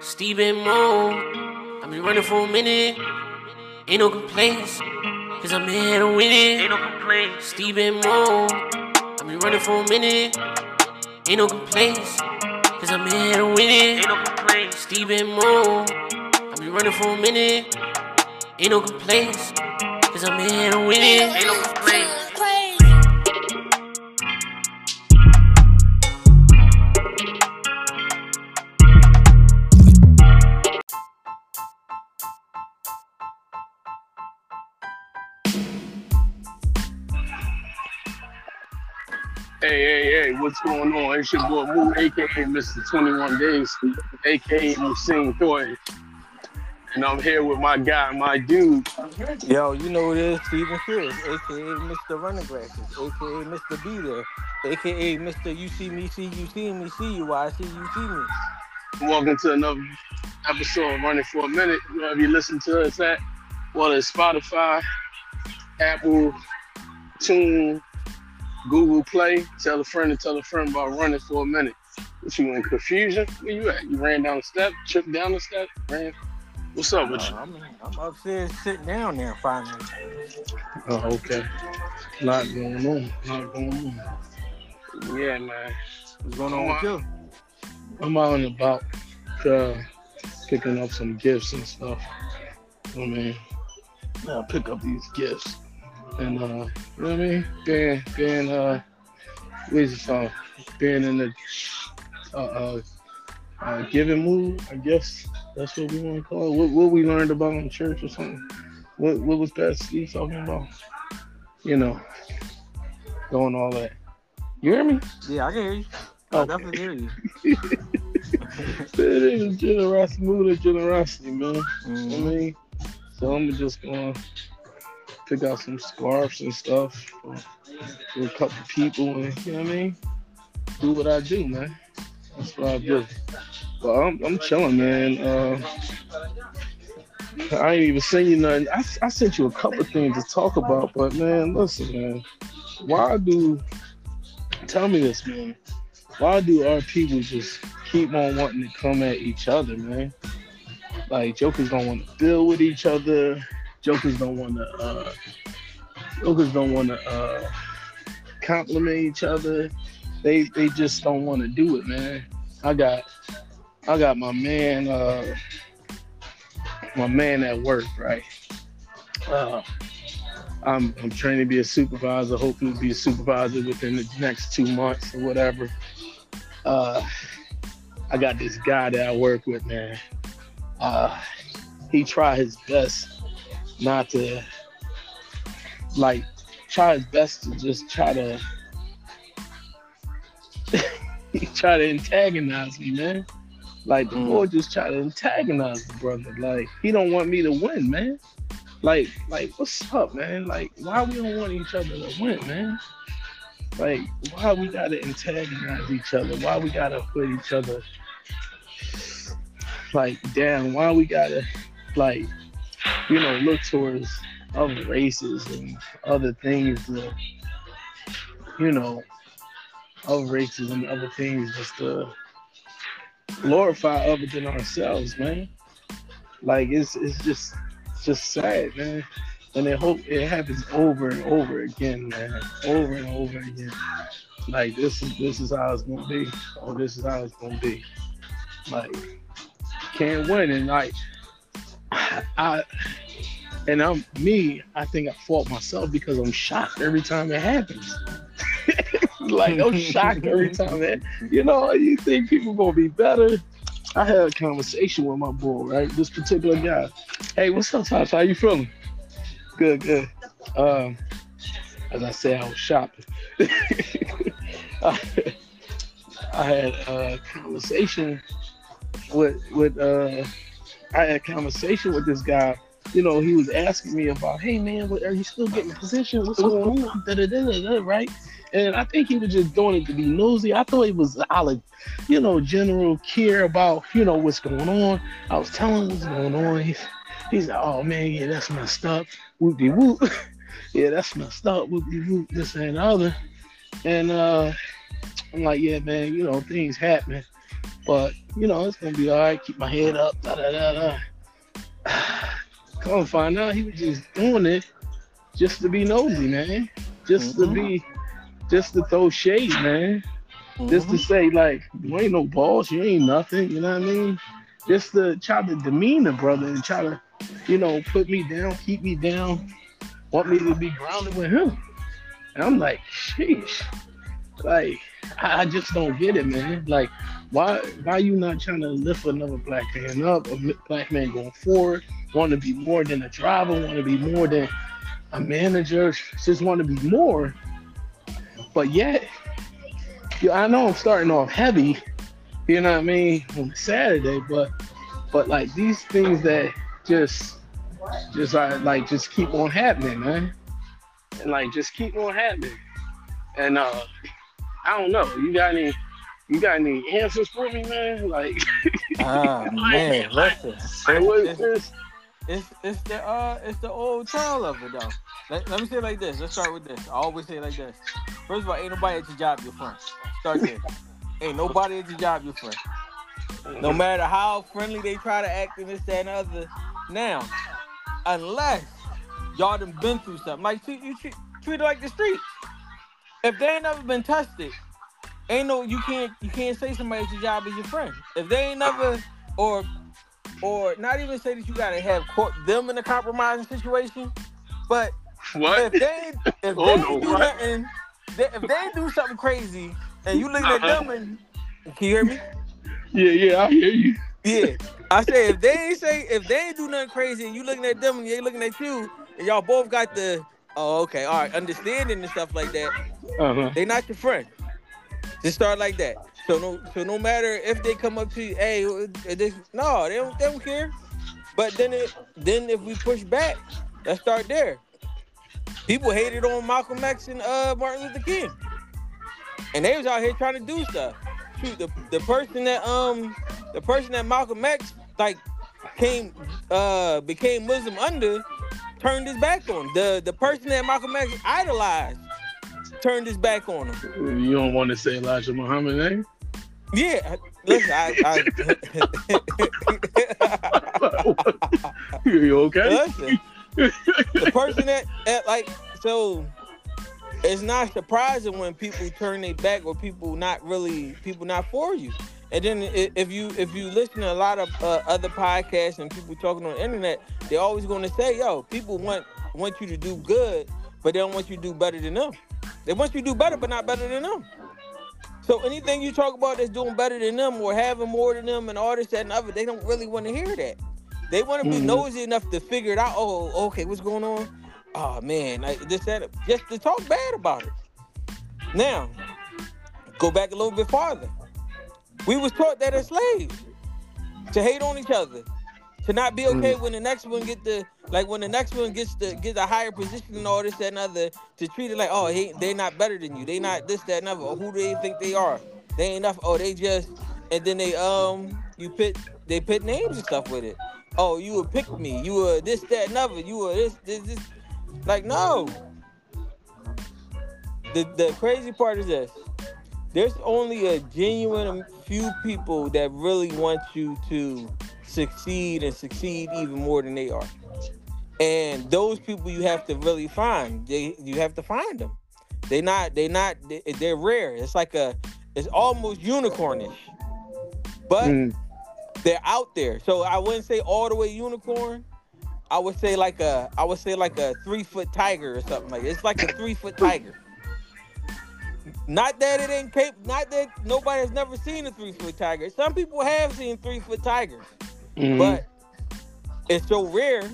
Steve and Mo, I've been running for a minute. Ain't no complaints, cause I'm here to win it. Ain't no complaints. Steve and Mo, I've been running for a minute. Ain't no complaints, cause I'm here to win it. Ain't no complaints. Steve and Mo, I've been running for a minute. Ain't no complaints, cause I'm here to win it. Ain't no what's going on? It's your boy Moo, aka Mr. 21 Days, aka Muhsin Toy. And I'm here with my guy, my dude. Yo, you know it is Steven Fields, aka Mr. Running Glasses, aka Mr. Be There, aka Mr. You See Me, See You See Me, See You, Why I See You See Me. Welcome to another episode of Running for a Minute. Wherever you listen to us at, whether it's Spotify, Apple, Tune, Google Play, tell a friend and tell a friend about running for a minute. If you in confusion, where you at? You ran down the step, tripped down the step, ran. What's up with Uh, you? I'm, I'm upstairs sitting down there finally. Oh, okay. Not going on. Not going on. Yeah, man. What's going on with you? I'm out and about, uh, picking up some gifts and stuff. I mean, I'll pick up these gifts. And, uh, you know what I mean? Being, being, uh, what's it called? Being in the, uh, uh, uh, giving mood, I guess that's what we want to call it. What, what we learned about in church or something. What, what was that Steve talking about? You know, doing all that. You hear me? Yeah, I can hear you. I Okay. definitely hear you. It is generosity, mood of generosity, man. I Mhm. mean, so I'm just gonna pick out some scarves and stuff for, for a couple people, and you know what I mean. Do what I do, man. That's what I do. But I'm, I'm chilling, man. Uh, I ain't even sent you nothing. I, I sent you a couple things to talk about, but man, listen, man. Why do? Tell me this, man. Why do our people just keep on wanting to come at each other, man? Like jokers don't want to deal with each other. Jokers don't want to. Uh, jokers don't want to uh, compliment each other. They they just don't want to do it, man. I got I got my man uh, my man at work, right? Uh, I'm I'm training to be a supervisor. Hoping to be a supervisor within the next two months or whatever. Uh, I got this guy that I work with, man. Uh, he tried his best not to like try his best to just try to try to antagonize me, man. Like the Mm. boy just try to antagonize the brother. Like he don't want me to win, man. Like, like what's up, man? Like, why we don't want each other to win, man? Like, why we gotta antagonize each other? Why we gotta put each other like down? Why we gotta like, you know, look towards other races and other things to, you know, other races and other things just to glorify other than ourselves, man. Like it's it's just just sad, man. And it hope it happens over and over again, man. Over and over again. Like this is this is how it's gonna be. Oh, this is how it's gonna be. Like can't win and like I and I'm me, I think I fault myself because I'm shocked every time it happens. like I'm shocked every time that you know, you think people gonna be better. I had a conversation with my boy, right? This particular guy. Hey, what's up, Tosh? How you feeling? Good, good. Um, as I said, I was shopping. I, I had a conversation with with uh I had a conversation with this guy. You know, he was asking me about, hey man, are you still getting position? What's going on? Da, da, da, right? And I think he was just doing it to be nosy. I thought it was of, you know, general care about, you know, what's going on. I was telling him what's going on. He's, he's like, oh man, yeah, that's messed up. Whoop de whoop. yeah, that's messed up. Whoop, whoop, this and the other. And uh, I'm like, yeah, man, you know, things happen. But, you know, it's to be all right. Keep my head up. Da, da, da, da. Come find out he was just doing it just to be nosy, man. Just Mhm. to be, just to throw shade, man. Just to say, like, you ain't no boss, you ain't nothing, you know what I mean? Just to try to demean the brother and try to, you know, put me down, keep me down, want me to be grounded with him. And I'm like, sheesh. Like, I just don't get it, man. Like, why why you not trying to lift another black man up, a black man going forward, want to be more than a driver, want to be more than a manager, just want to be more. But yet, I know I'm starting off heavy, you know what I mean, on Saturday, but but like these things that just just like just keep on happening, man. And like just keep on happening. And uh I don't know, you got any you got any answers for me, man? Like, Ah man, listen. like what is It's, this? it's, it's the uh it's the old tale of it though. Let, let me say it like this. Let's start with this. I always say it like this. First of all, ain't nobody at your job your friend. Start there. ain't nobody at your job your friend. No matter how friendly they try to act and this, that, and other. Now, unless y'all done been through something, like treat, you treat, treat it like the streets. If they ain't never been tested, ain't no you can't you can't say somebody at your job is your friend. If they ain't never or or not even say that you gotta have caught them in a compromising situation, but What? if they if Oh, they no, do what? nothing, they, if they do something crazy and you looking at Uh-huh. them and can you hear me? Yeah, yeah, I hear you. Yeah. I say if they ain't say if they ain't do nothing crazy and you looking at them and they looking at you and y'all both got the oh okay all right understanding and stuff like that Uh-huh. they not your friend. Just start like that. So no so no matter if they come up to you hey this no they don't they don't care. But then it then if we push back let's start there. People hated on Malcolm X and uh Martin Luther King, and they was out here trying to do stuff. Shoot, the the person that um the person that Malcolm X like came uh became Muslim under turned his back on the the person that Malcolm X idolized turned his back on him. You don't want to say Elijah Muhammad name? Yeah, listen, I, I you okay? listen. The person that, that like so it's not surprising when people turn their back or people not really people not for you. And then if you if you listen to a lot of uh, other podcasts and people talking on the internet, they're always going to say, "Yo, people want want you to do good, but they don't want you to do better than them. They want you to do better, but not better than them." So anything you talk about that's doing better than them or having more than them and all this that and other, they don't really want to hear that. They want to be Mhm. nosy enough to figure it out. Oh, okay, what's going on? Oh man, like this that just to talk bad about it. Now, go back a little bit farther. We was taught that as slaves to hate on each other, to not be okay when the next one get the like when the next one gets the get a higher position and all this that and other to treat it like oh he, they not better than you, they not this that and other. Or who do they think they are? They ain't enough. Oh, they just and then they um you put they put names and stuff with it. Oh, you would pick me. You were this that and other. You were this this this. Like no. The the crazy part is this. There's only a genuine few people that really want you to succeed and succeed even more than they are. And those people you have to really find. They you have to find them. They not they not they, they're rare. It's like a it's almost unicornish. But Mm. they're out there. So I wouldn't say all the way unicorn. I would say like a I would say like a three foot tiger or something like it's like a three foot tiger. Not that it ain't cap not that nobody has never seen a three foot tiger. Some people have seen three foot tigers, Mhm. but it's so rare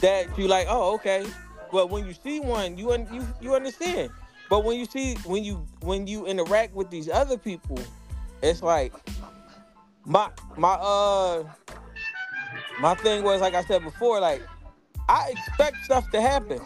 that you like, oh, okay. But when you see one, you un- you you understand. But when you see when you when you interact with these other people, it's like my my uh my thing was like I said before, like I expect stuff to happen.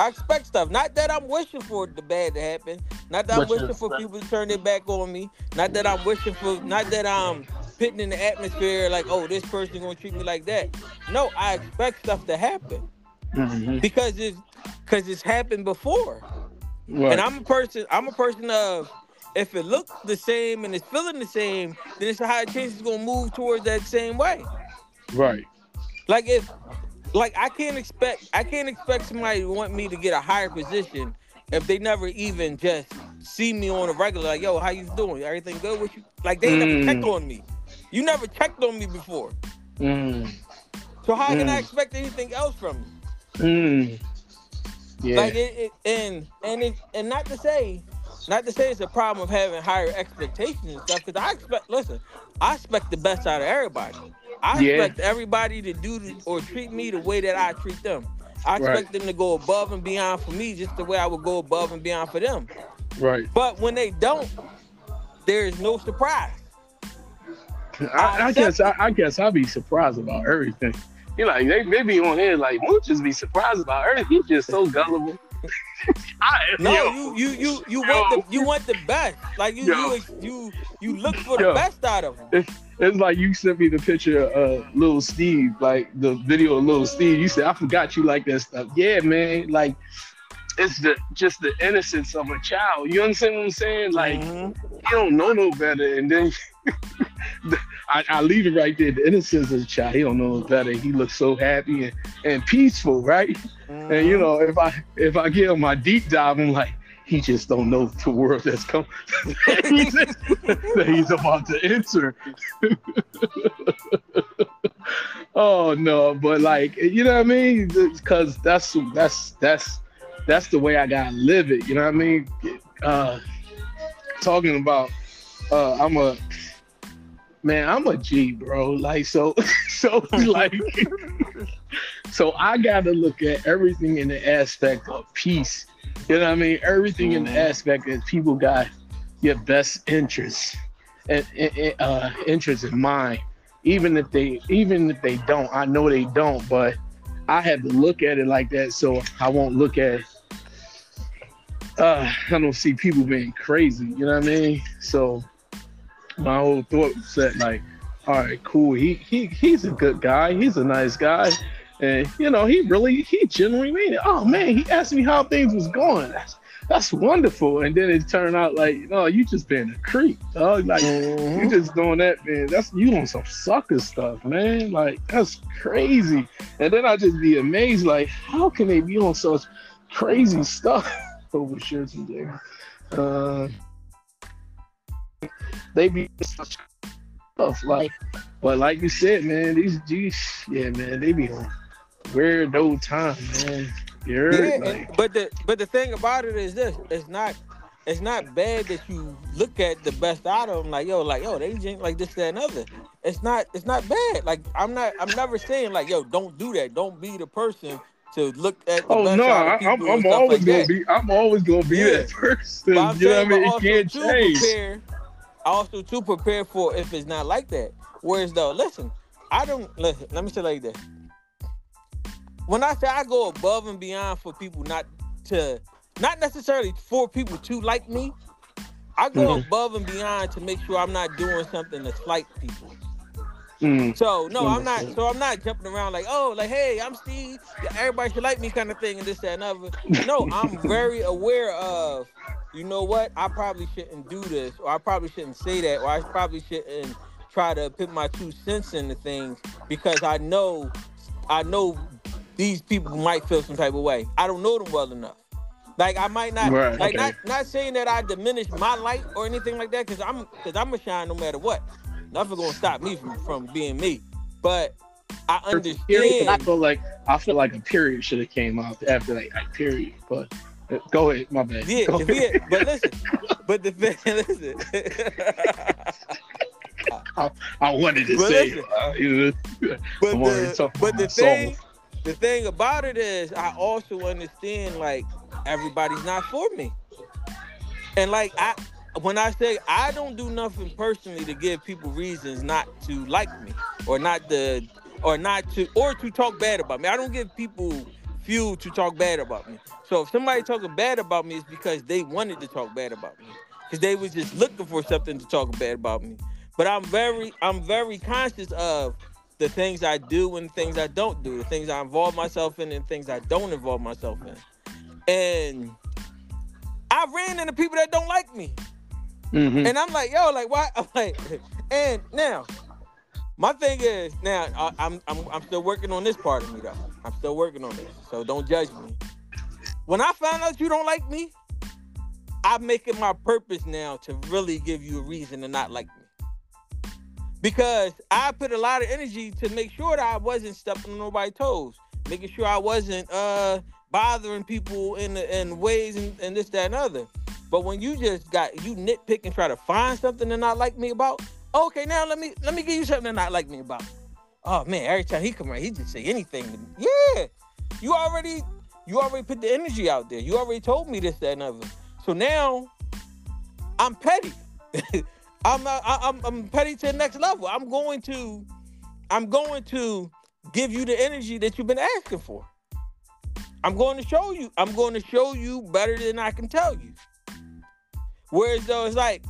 I expect stuff. Not that I'm wishing for the bad to happen. Not that I'm wishing for people to turn their back on me. Not that I'm wishing for. Not that I'm putting in the atmosphere like, oh, this person gonna treat me like that. No, I expect stuff to happen. Mhm. because it's because it's happened before. Right. And I'm a person. I'm a person of if it looks the same and it's feeling the same, then it's a high chance it's gonna move towards that same way. right. Like if, like I can't expect I can't expect somebody to want me to get a higher position if they never even just see me on a regular. Like, yo, how you doing? Everything good with you? Like they never Mm. checked on me. You never checked on me before. Mm. So how can I Mm. expect anything else from you? Mm. Yeah. Like it, it and and it and not to say, not to say it's a problem of having higher expectations and stuff. Because I expect, listen, I expect the best out of everybody. I Yeah. expect everybody to do the, or treat me the way that I treat them. I Right. expect them to go above and beyond for me, just the way I would go above and beyond for them. right. But when they don't, there is no surprise. I, I guess I, I guess I'll be surprised about everything. You like they, they be on here like Mooch just be surprised about everything. He's just so gullible. I, No, yo, you you you you Yo. want the you want the best. Like you Yo. you you you look for the best out of it's, it's like you sent me the picture of uh, Little Steve, like the video of Little Steve. You said I forgot you like that stuff. Yeah, man. Like it's the just the innocence of a child. You understand what I'm saying? Like Mhm. you don't know no better, and then I, I leave it right there. The innocence of a child. He don't know no better. He looks so happy and, and peaceful, right? And you know, if I if I give him my deep dive, I'm like, he just don't know the world that's coming that he's about to enter. oh no, but like you know what I mean? Because that's that's that's that's the way I gotta live it. You know what I mean? Uh, talking about, uh, I'm a man. I'm a G, bro. Like so, so like. So I got to look at everything in the aspect of peace. You know what I mean? Everything in the aspect that people got your best interests and, and uh, interests in mind. Even if they, even if they don't, I know they don't, but I have to look at it like that, so I won't look at. Uh, I don't see people being crazy. You know what I mean? So my whole thought was that like, all right, cool. He he he's a good guy. He's a nice guy. And you know, he really he genuinely mean it. Oh man, he asked me how things was going. That's that's wonderful. And then it turned out like, no, you just being a creep. Dog. Like you just doing that, man. That's you on some sucker stuff, man. Like that's crazy. And then I just be amazed, like, how can they be on such crazy stuff over shirts and? Uh, they be such stuff like, but like you said, man, these these yeah, man, they be on weirdo time, man. You're Yeah, like, and- but the but the thing about it is this: it's not it's not bad that you look at the best out of them. Like yo, like yo, they drink like this, that, and other. It's not it's not bad. Like I'm not I'm never saying like yo, don't do that. Don't be the person to look at the Oh no, I, I'm, I'm always like gonna that. be. I'm always gonna be Yeah. that person. But I'm you know what I mean? It also can't change. prepare. I also too prepare for if it's not like that. Whereas though, listen, I don't listen. Let me say like this. When I say I go above and beyond for people not to, not necessarily for people to like me, I go Mhm. above and beyond to make sure I'm not doing something to slight people. Mm, So no, I'm not. So I'm not jumping around like, oh, like, hey, I'm Steve. Everybody should like me, kind of thing, and this, that, and other. No, I'm very aware of. You know what? I probably shouldn't do this, or I probably shouldn't say that, or I probably shouldn't try to put my two cents into things because I know, I know these people might feel some type of way. I don't know them well enough. Like I might not, Right, like okay. not not saying that I diminish my light or anything like that, because I'm because I'm a shine no matter what. Nothing gonna stop me from, from being me. But I understand. I feel like I feel like a period should have came out after that like, period. But uh, go ahead, my bad. Yeah, we but listen, but the thing, listen. I wanted to But say, listen. Uh, you know, but the, but the thing, soul. the thing about it is, I also understand like everybody's not for me, and like I, when I say I don't do nothing personally to give people reasons not to like me or not to, or not to, or to talk bad about me. I don't give people fuel to talk bad about me. So if somebody talking bad about me, it's because they wanted to talk bad about me, because they was just looking for something to talk bad about me. But I'm very, I'm very conscious of the things I do and things I don't do, the things I involve myself in and things I don't involve myself in. And I ran into people that don't like me. Mhm. And I'm like, yo, like why? I'm like, and now, my thing is now I, I'm I'm I'm still working on this part of me though. I'm still working on this, so don't judge me. When I found out you don't like me, I make it my purpose now to really give you a reason to not like me. Because I put a lot of energy to make sure that I wasn't stepping on nobody's toes, making sure I wasn't uh bothering people in in ways and, and this, that, and other. But when you just got you nitpick and try to find something to not like me about, okay, now let me let me give you something to not like me about. Oh man, every time he come around, he just say anything to me. Yeah, you already you already put the energy out there. You already told me this, that, and other. So now I'm petty. I'm, I- I'm I'm petty to the next level. I'm going to I'm going to give you the energy that you've been asking for. I'm going to show you. I'm going to show you better than I can tell you. Whereas though it's like,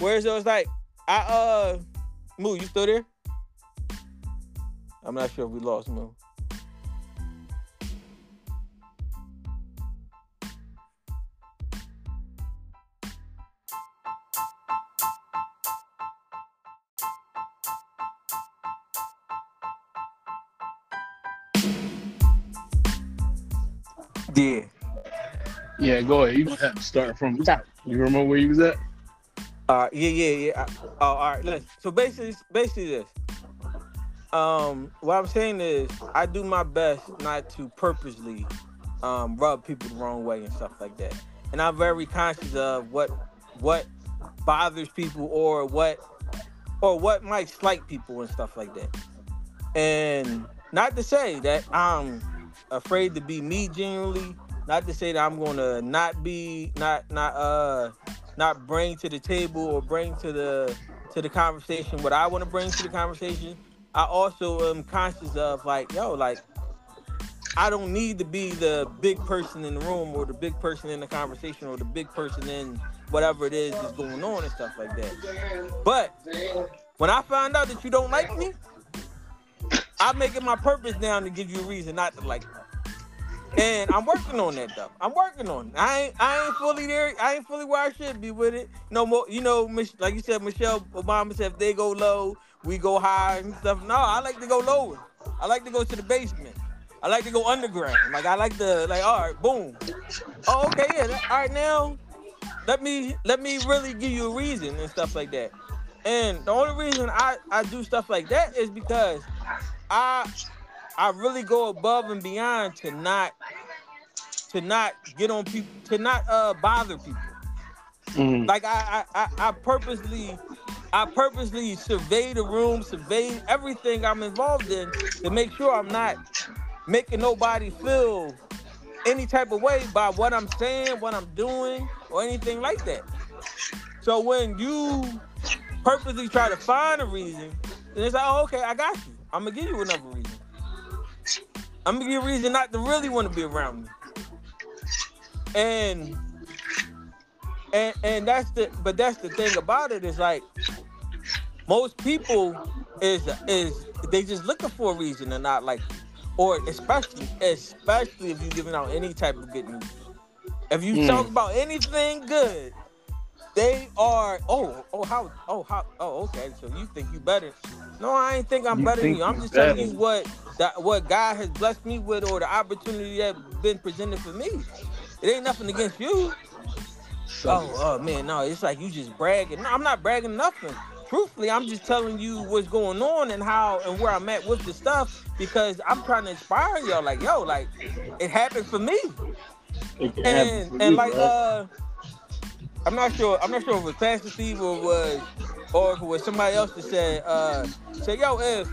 whereas though it's like, I uh, Moo, you still there? I'm not sure if we lost Moo. Yeah. Yeah, go ahead. You have to start from the top. You remember where you was at? Uh, yeah, yeah, yeah. Oh, all right. Listen. So basically, basically this. Um, what I'm saying is, I do my best not to purposely um, rub people the wrong way and stuff like that. And I'm very conscious of what what bothers people or what or what might slight people and stuff like that. And not to say that I'm afraid to be me genuinely. Not to say that I'm gonna not be not not uh not bring to the table or bring to the to the conversation what I want to bring to the conversation. I also am conscious of like, yo, like I don't need to be the big person in the room or the big person in the conversation or the big person in whatever it is that's going on and stuff like that. But when I find out that you don't like me, I make it my purpose now to give you a reason not to like me. And I'm working on that though. I'm working on it. I ain't I ain't fully there. I ain't fully where I should be with it. No more, you know, like you said, Michelle Obama said if they go low, we go high and stuff. No, I like to go lower. I like to go to the basement. I like to go underground. Like I like to like, all right, boom. Oh, okay, yeah. all right, now let me let me really give you a reason and stuff like that. And the only reason I I do stuff like that is because I I really go above and beyond to not to not get on people to not uh bother people. Mhm. Like I I I, I purposely I purposely survey the room, survey everything I'm involved in to make sure I'm not making nobody feel any type of way by what I'm saying, what I'm doing, or anything like that. So when you purposely try to find a reason, then it's like, oh, okay, I got you. I'm gonna give you another reason. I'm gonna give you a reason not to really want to be around me. And and and that's the but that's the thing about it is like most people is is they just looking for a reason and not like. Or especially especially if you're giving out any type of good news. If you Mm. talk about anything good, they are oh oh how oh how oh okay so you think you better. No i ain't think i'm You better than you. I'm just telling you what that what god has blessed me with or the opportunity that been presented for me. It ain't nothing against you. So, oh oh man no it's like you just bragging. No i'm not bragging nothing. Truthfully i'm just telling you what's going on and how and where i'm at with the stuff because i'm trying to inspire y'all like yo like it happened for me. It and and like right? uh I'm not sure I'm not sure if it was Pastor Steve or was or if it was somebody else that said uh say yo if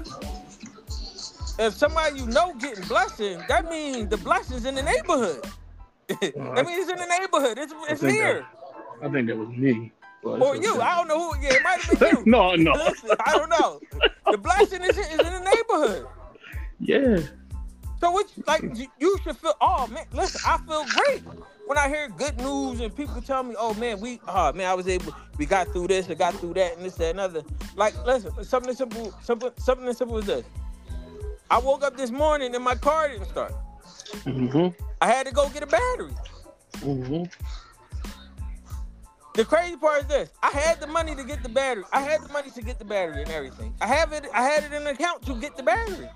if somebody you know getting blessing, that means the blessings in the neighborhood. that means it's in the neighborhood. It's it's think here. I think that was me. but Or you. I don't know who yeah, it might have been you. no, no. Listen, I don't know. The blessing is, is in the neighborhood. Yeah. So it's like you- should feel oh man, listen, I feel great when I hear good news and people tell me, oh man, we oh man, I was able we got through this, I got through that and this, that, and other. Like listen, something as simple, simple something as simple as this. I woke up this morning and my car didn't start. Mm-hmm. I had to go get a battery. Mm-hmm. The crazy part is this: I had the money to get the battery. I had the money to get the battery and everything. I have it. I had it in an account to get the battery.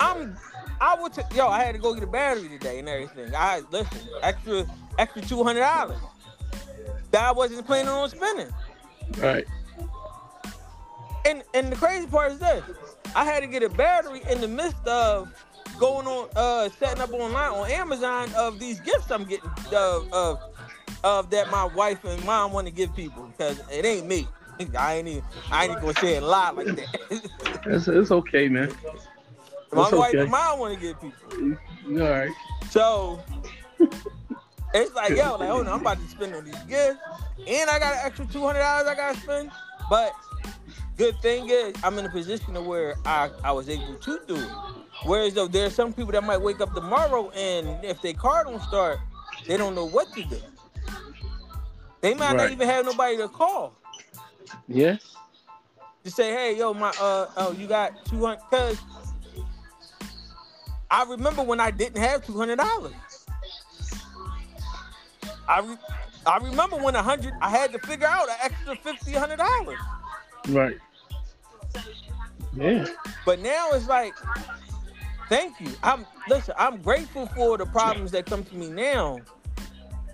I'm. I would. T- yo, I had to go get a battery today and everything. I listen. Extra. Extra two hundred dollars. That I wasn't planning on spending. Right. And and the crazy part is this: I had to get a battery in the midst of going on, uh, setting up online on Amazon of these gifts I'm getting of of, of that my wife and mom want to give people because it ain't me. I ain't even I ain't even gonna say a lot like that. It's, it's okay, man. My That's wife okay. and mom want to give people. All right. So it's like, yo, like, hold on, I'm about to spend on these gifts, and I got an extra two hundred dollars I gotta spend. But good thing is, I'm in a position to where I, I was able to do it. Whereas though there's some people that might wake up tomorrow and if their car don't start, they don't know what to do. They might not even have nobody to call Yeah. to say, hey, yo, my uh oh, you got two hundred cause I remember when I didn't have two hundred dollars. I re- I remember when a hundred I had to figure out an extra fifty hundred dollars. Right. Yeah. But now it's like, thank you. I'm listen. I'm grateful for the problems that come to me now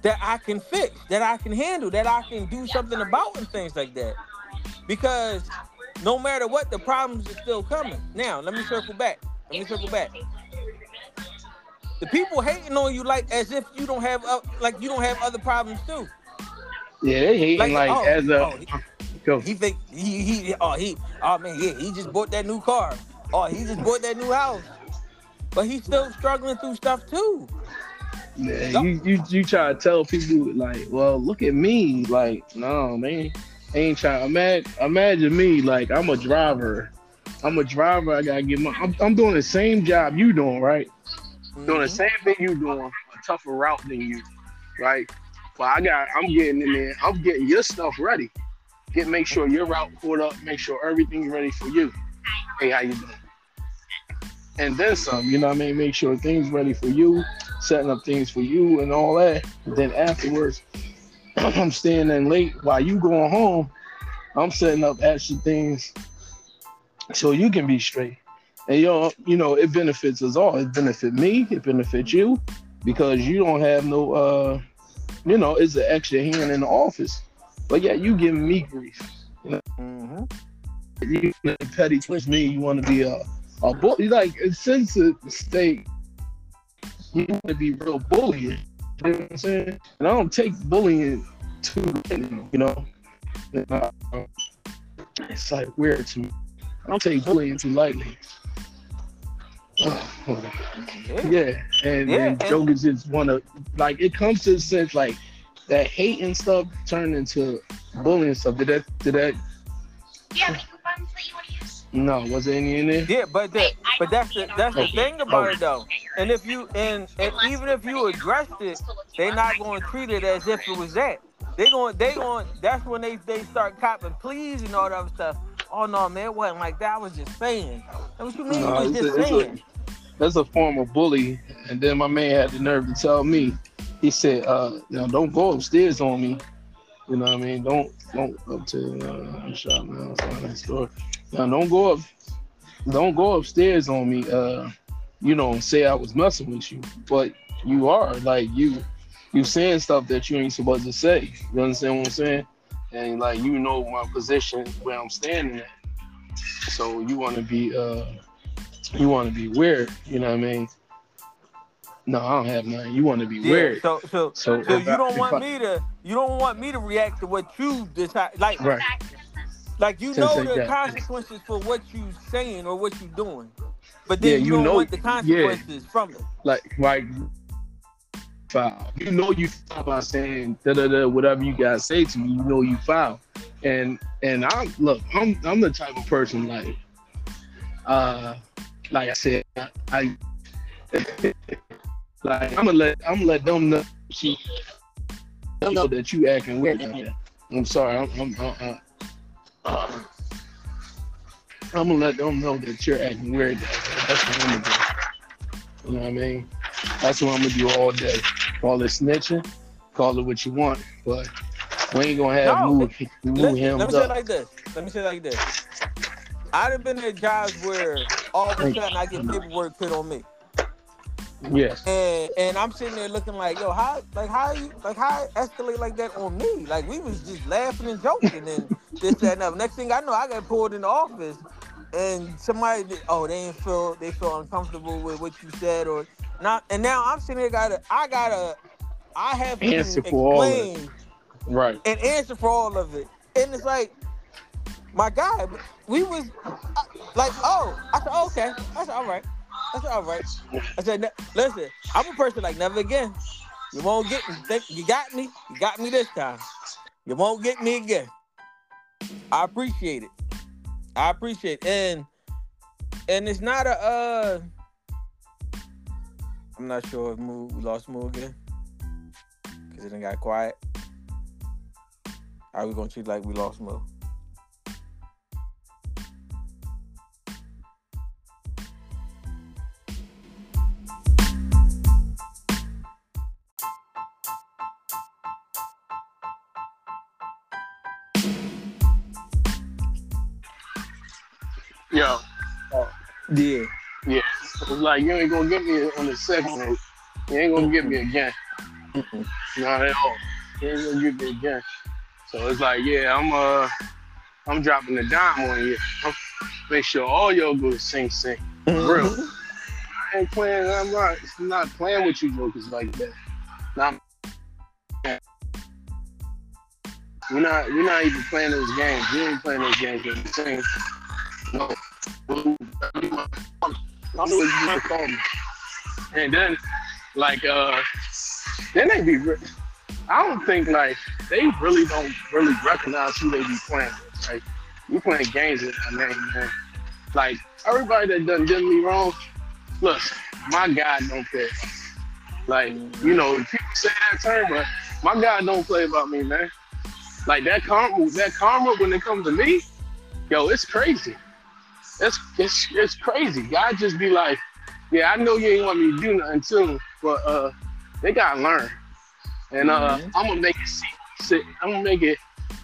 that I can fix, that I can handle, that I can do something about, and things like that. Because no matter what, the problems are still coming. Now, let me circle back. Let me circle back. The people hating on you like as if you don't have uh, like you don't have other problems too. Yeah, they hating like, oh, as a oh, he- he think he he oh he oh man yeah he just bought that new car oh he just bought that new house but he's still struggling through stuff too Yeah, you, you you try to tell people like, well, look at me. Like, no, man, ain't trying. Imagine, imagine me. Like, I'm a driver. I'm a driver. I gotta get my. I'm, I'm doing the same job you doing, right? Doing the Mhm. same thing you doing, a tougher route than you, right? But I got. I'm getting in there. I'm getting your stuff ready. Get make sure your route pulled up. Make sure everything's ready for you. Hey, how you doing? And then some. You know what I mean? Make sure things ready for you setting up things for you and all that. Then afterwards, I'm staying in late while you going home. I'm setting up extra things so you can be straight. And yo, you know, it benefits us all. It benefit me. It benefits you because you don't have no, uh, you know, it's an extra hand in the office. But yeah, you giving me grief. Mhm. You petty twist me. You want to be a a bully. Like since the state, you want to be real bullying. You know what I'm saying? And I don't take bullying too, you know. And, uh, it's like weird to me. I don't take bullying too lightly. Yeah. Yeah, and, Yeah, and and- jokers just want to like it comes to the sense like that hate and stuff turned into bullying stuff. Did that? Did that? Yeah, you coupons that you want to use? No, was there any in there? yeah but the, but that's the that's the thing about it though and if you and, and even if you addressed it they're not going to treat it as if it was that they going they going that's when they they start copping pleas and all that other stuff oh no man it wasn't like that i was just saying and what you mean No, you was just a- saying That's a form of bully. And then my man had the nerve to tell me, he said, uh, you know, don't go upstairs on me. You know what I mean? Don't don't up to uh shop now, it's that store. Now don't go up don't go upstairs on me, uh, you know, say I was messing with you. But you are like you you saying stuff that you ain't supposed to say. You understand what I'm saying? And like you know my position where I'm standing at. So you wanna be uh you want to be weird, you know what I mean? No, I don't have none. You want to be yeah, weird. so so So, so you don't want I- me to you don't want me to react to what you decide like Right. Like you Since know the got- consequences for what you saying or what you're doing, but then Yeah, you, you don't know- want the consequences from it. like like foul. You know you foul by saying da da da whatever you guys say to me. You know you foul, and and I'm look. I'm I'm the type of person like, uh, like I said, I like I'm gonna let I'm gonna let them know. She, know that you acting weird. I'm sorry. I'm I'm uh, uh, I'm gonna let them know that you're acting weird. That's what I'm gonna do. You know what I mean? That's what I'm gonna do all day. Call it snitching, call it what you want, but we ain't gonna have No, move, move Let, him let me say it like this. Let me say it like this. I'd have been at jobs where all of a sudden I get paperwork put on me. Yes. And and I'm sitting there looking like, yo, how like how you like how escalate like that on me? Like we was just laughing and joking and this, that, and other. Next thing I know, I got pulled in the office and somebody oh, they ain't feel they feel uncomfortable with what you said or not and now I'm sitting there gotta I gotta I have to Answer for all of it. explain Right. and answer for all of it. And it's like, my guy, we was uh, like, oh, I said, okay. I said, all right. I said, all right. I said, listen, I'm a person like never again. You won't get me. You got me. You got me this time. You won't get me again. I appreciate it. I appreciate it. And and it's not a uh I'm not sure if Moo, we lost Moo again. Cause it done got quiet. Are we gonna treat like we lost Mo? Yo. Oh. Yeah. Yeah. It's like you ain't gonna get me on the second one. You ain't gonna get me again. Not at all. You ain't gonna get me again. So it's like, yeah, I'm uh I'm dropping the dime on you. I'm, make sure all y'all go to Sing Sing. Real. I ain't playing, I'm not I'm not playing with you jokers like that. Not we're not we're not even playing those games. We ain't playing those games. No. I'm what you want to call me. And then, like, uh, then they be. Re- I don't think like they really don't really recognize who they be playing. with. Like, you playing games with my name, man. Like everybody that done did me wrong. Look, my God don't play. Like, you know, people say that term, but my God don't play about me, man. Like that karma, that karma when it comes to me, yo, it's crazy. It's it's it's crazy. God just be like, yeah, I know you ain't want me to do nothing too, but uh, they gotta learn, and uh, Mhm. I'm gonna make it seep, sit, I'm gonna make it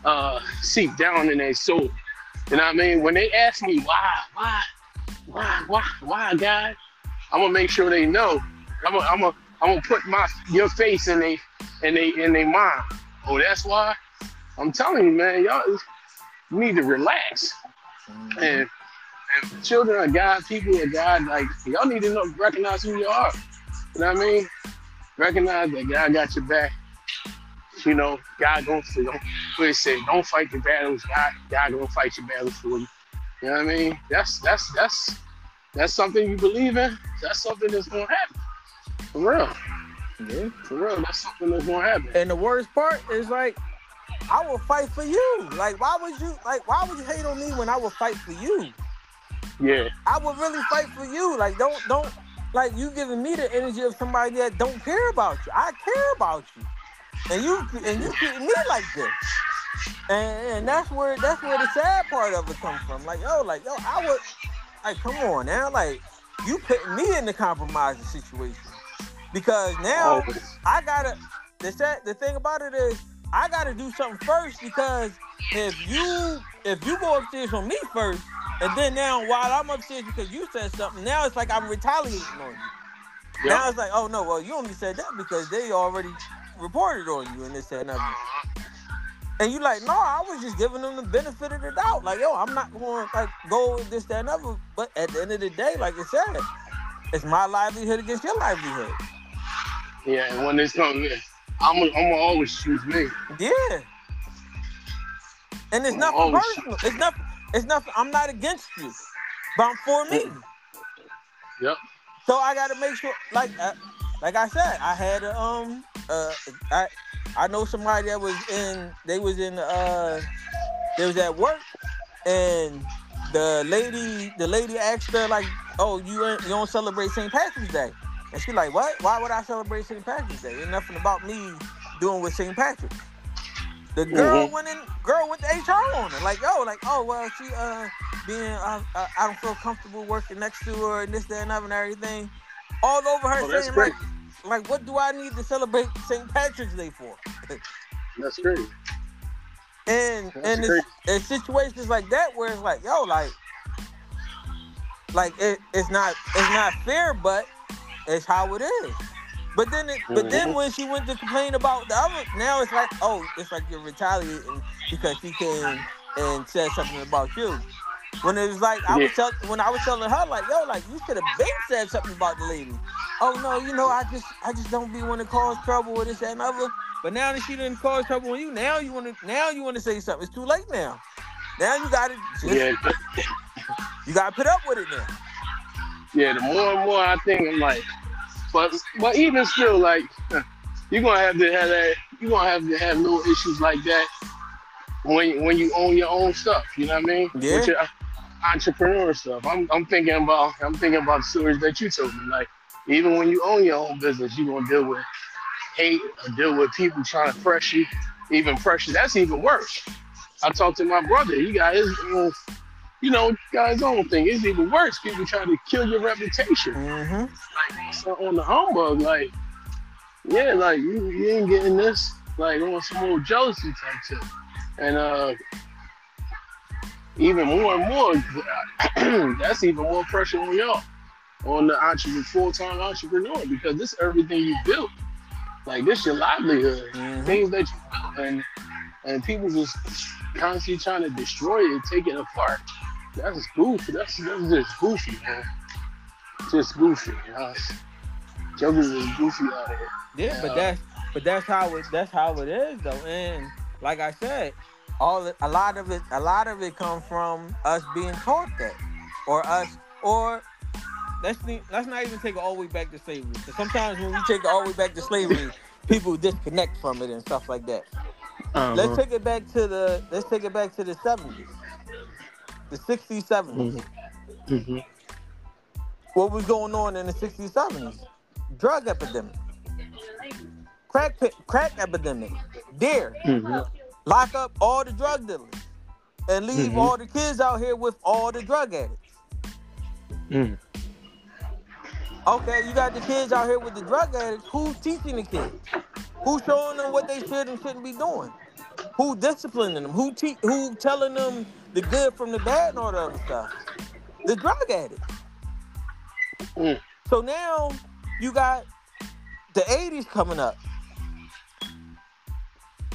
uh seep down in their soul. You know what I mean? When they ask me why, why, why, why, why, God, I'm gonna make sure they know. I'm gonna, I'm gonna, I'm gonna put my your face in they, in they, in their mind. Oh, that's why. I'm telling you, man, y'all need to relax. And and children are God, people are God, like y'all need to know, recognize who you are. You know what I mean? Recognize that God got your back. You know, God gonna say, don't what it say, don't fight your battles. God, God gonna fight your battles for you. You know what I mean? That's that's that's that's something you believe in. That's something that's gonna happen. For real. Yeah. For real. That's something that's gonna happen. And the worst part is like, I will fight for you. Like, why would you like? Why would you hate on me when I will fight for you? Yeah. I would really fight for you. Like, don't don't like you giving me the energy of somebody that don't care about you. I care about you, and you and you treating me like this. And, and that's where that's where the sad part of it comes from. Like, yo, like yo, I would like come on now, like you putting me in the compromising situation because now Always. I gotta. The sad, the thing about it is, I gotta do something first because if you if you go upstairs on me first, and then now while I'm upstairs because you said something, now it's like I'm retaliating on you. Now Yep. it's like, oh no, well you only said that because they already reported on you and this that, and other. Uh-huh. And you like, no, I was just giving them the benefit of the doubt. Like, yo, I'm not going to like go with this, that, and other. But at the end of the day, like I said, it's my livelihood against your livelihood. Yeah, and when this comes, I'm gonna, I'm gonna always choose me. Yeah. And it's Oh, nothing personal. It's nothing. It's nothing. I'm not against you, but I'm for me. Yep. So I got to make sure, like, uh, like I said, I had a, um, uh, I, I know somebody that was in. They was in. Uh, they was at work, and the lady, the lady asked her like, "Oh, you ain't, you don't celebrate St. Patrick's Day?" And she like, "What? Why would I celebrate St. Patrick's Day? Ain't nothing about me doing with St. Patrick's." The girl Mhm. went in. Girl went to HR on her. Like, yo, like, oh well, she uh, being I, I, I don't feel comfortable working next to her and this, that, and other and everything. All over her Oh, that's saying great. like, like, what do I need to celebrate St. Patrick's Day for? That's crazy. And That's and crazy. it's situations like that where it's like, yo, like, like it, it's not it's not fair, but it's how it is. But then it, but then Mhm. when she went to complain about the other, now it's like, oh, it's like you're retaliating because she came and said something about you. When it was like I was tell, when I was telling her like, yo, like you should have been said something about the lady. Oh no, you know, I just I just don't be want to cause trouble with this that, and other. But now that she didn't cause trouble with you, now you want to now you want to say something. It's too late now. Now you got to Yeah, you got to put up with it now. yeah. The more and more I think, I'm like, but but even still, like, you're gonna have to have that. You're gonna have to have little issues like that when when you own your own stuff. You know what I mean? Yeah. With your entrepreneur stuff. I'm I'm thinking about I'm thinking about the stories that you told me. Like, even when you own your own business, you're gonna deal with hate or deal with people trying to pressure you. Even pressure. That's even worse. I talked to my brother. He got his. own you know, guys' own thing. It's even worse. People try to kill your reputation. Mm-hmm. Like so on the humbug, like, yeah, like you, you ain't getting this, like on some old jealousy type shit. And uh even more and more, that's even more pressure on y'all, on the entrepreneur, full-time entrepreneur, because this everything you built. Like this your livelihood, Mhm. things that you built, and and people just constantly trying to destroy it, take it apart. That's goofy. That's, that's just goofy, man. Just goofy. You know? Jokers is goofy out here. Yeah, but that's but that's how it that's how it is though. And like I said, all a lot of it a lot of it comes from us being taught that, or us or let's let's not even take it all the way back to slavery. 'Cause sometimes when we take it all the way back to slavery, people disconnect from it and stuff like that. Uh-huh. Let's take it back to the let's take it back to the seventies, the sixties, seventies. hmm What was going on in the sixties, seventies? Drug epidemic, crack crack epidemic, dare. hmm lock up all the drug dealers and leave Mhm. all the kids out here with all the drug addicts. Mm. Okay, you got the kids out here with the drug addicts. Who's teaching the kids? Who's showing them what they should and shouldn't be doing? Who disciplining them? Who te- who telling them the good from the bad and all the other stuff? The drug addict. Mm. So now you got the 80s coming up.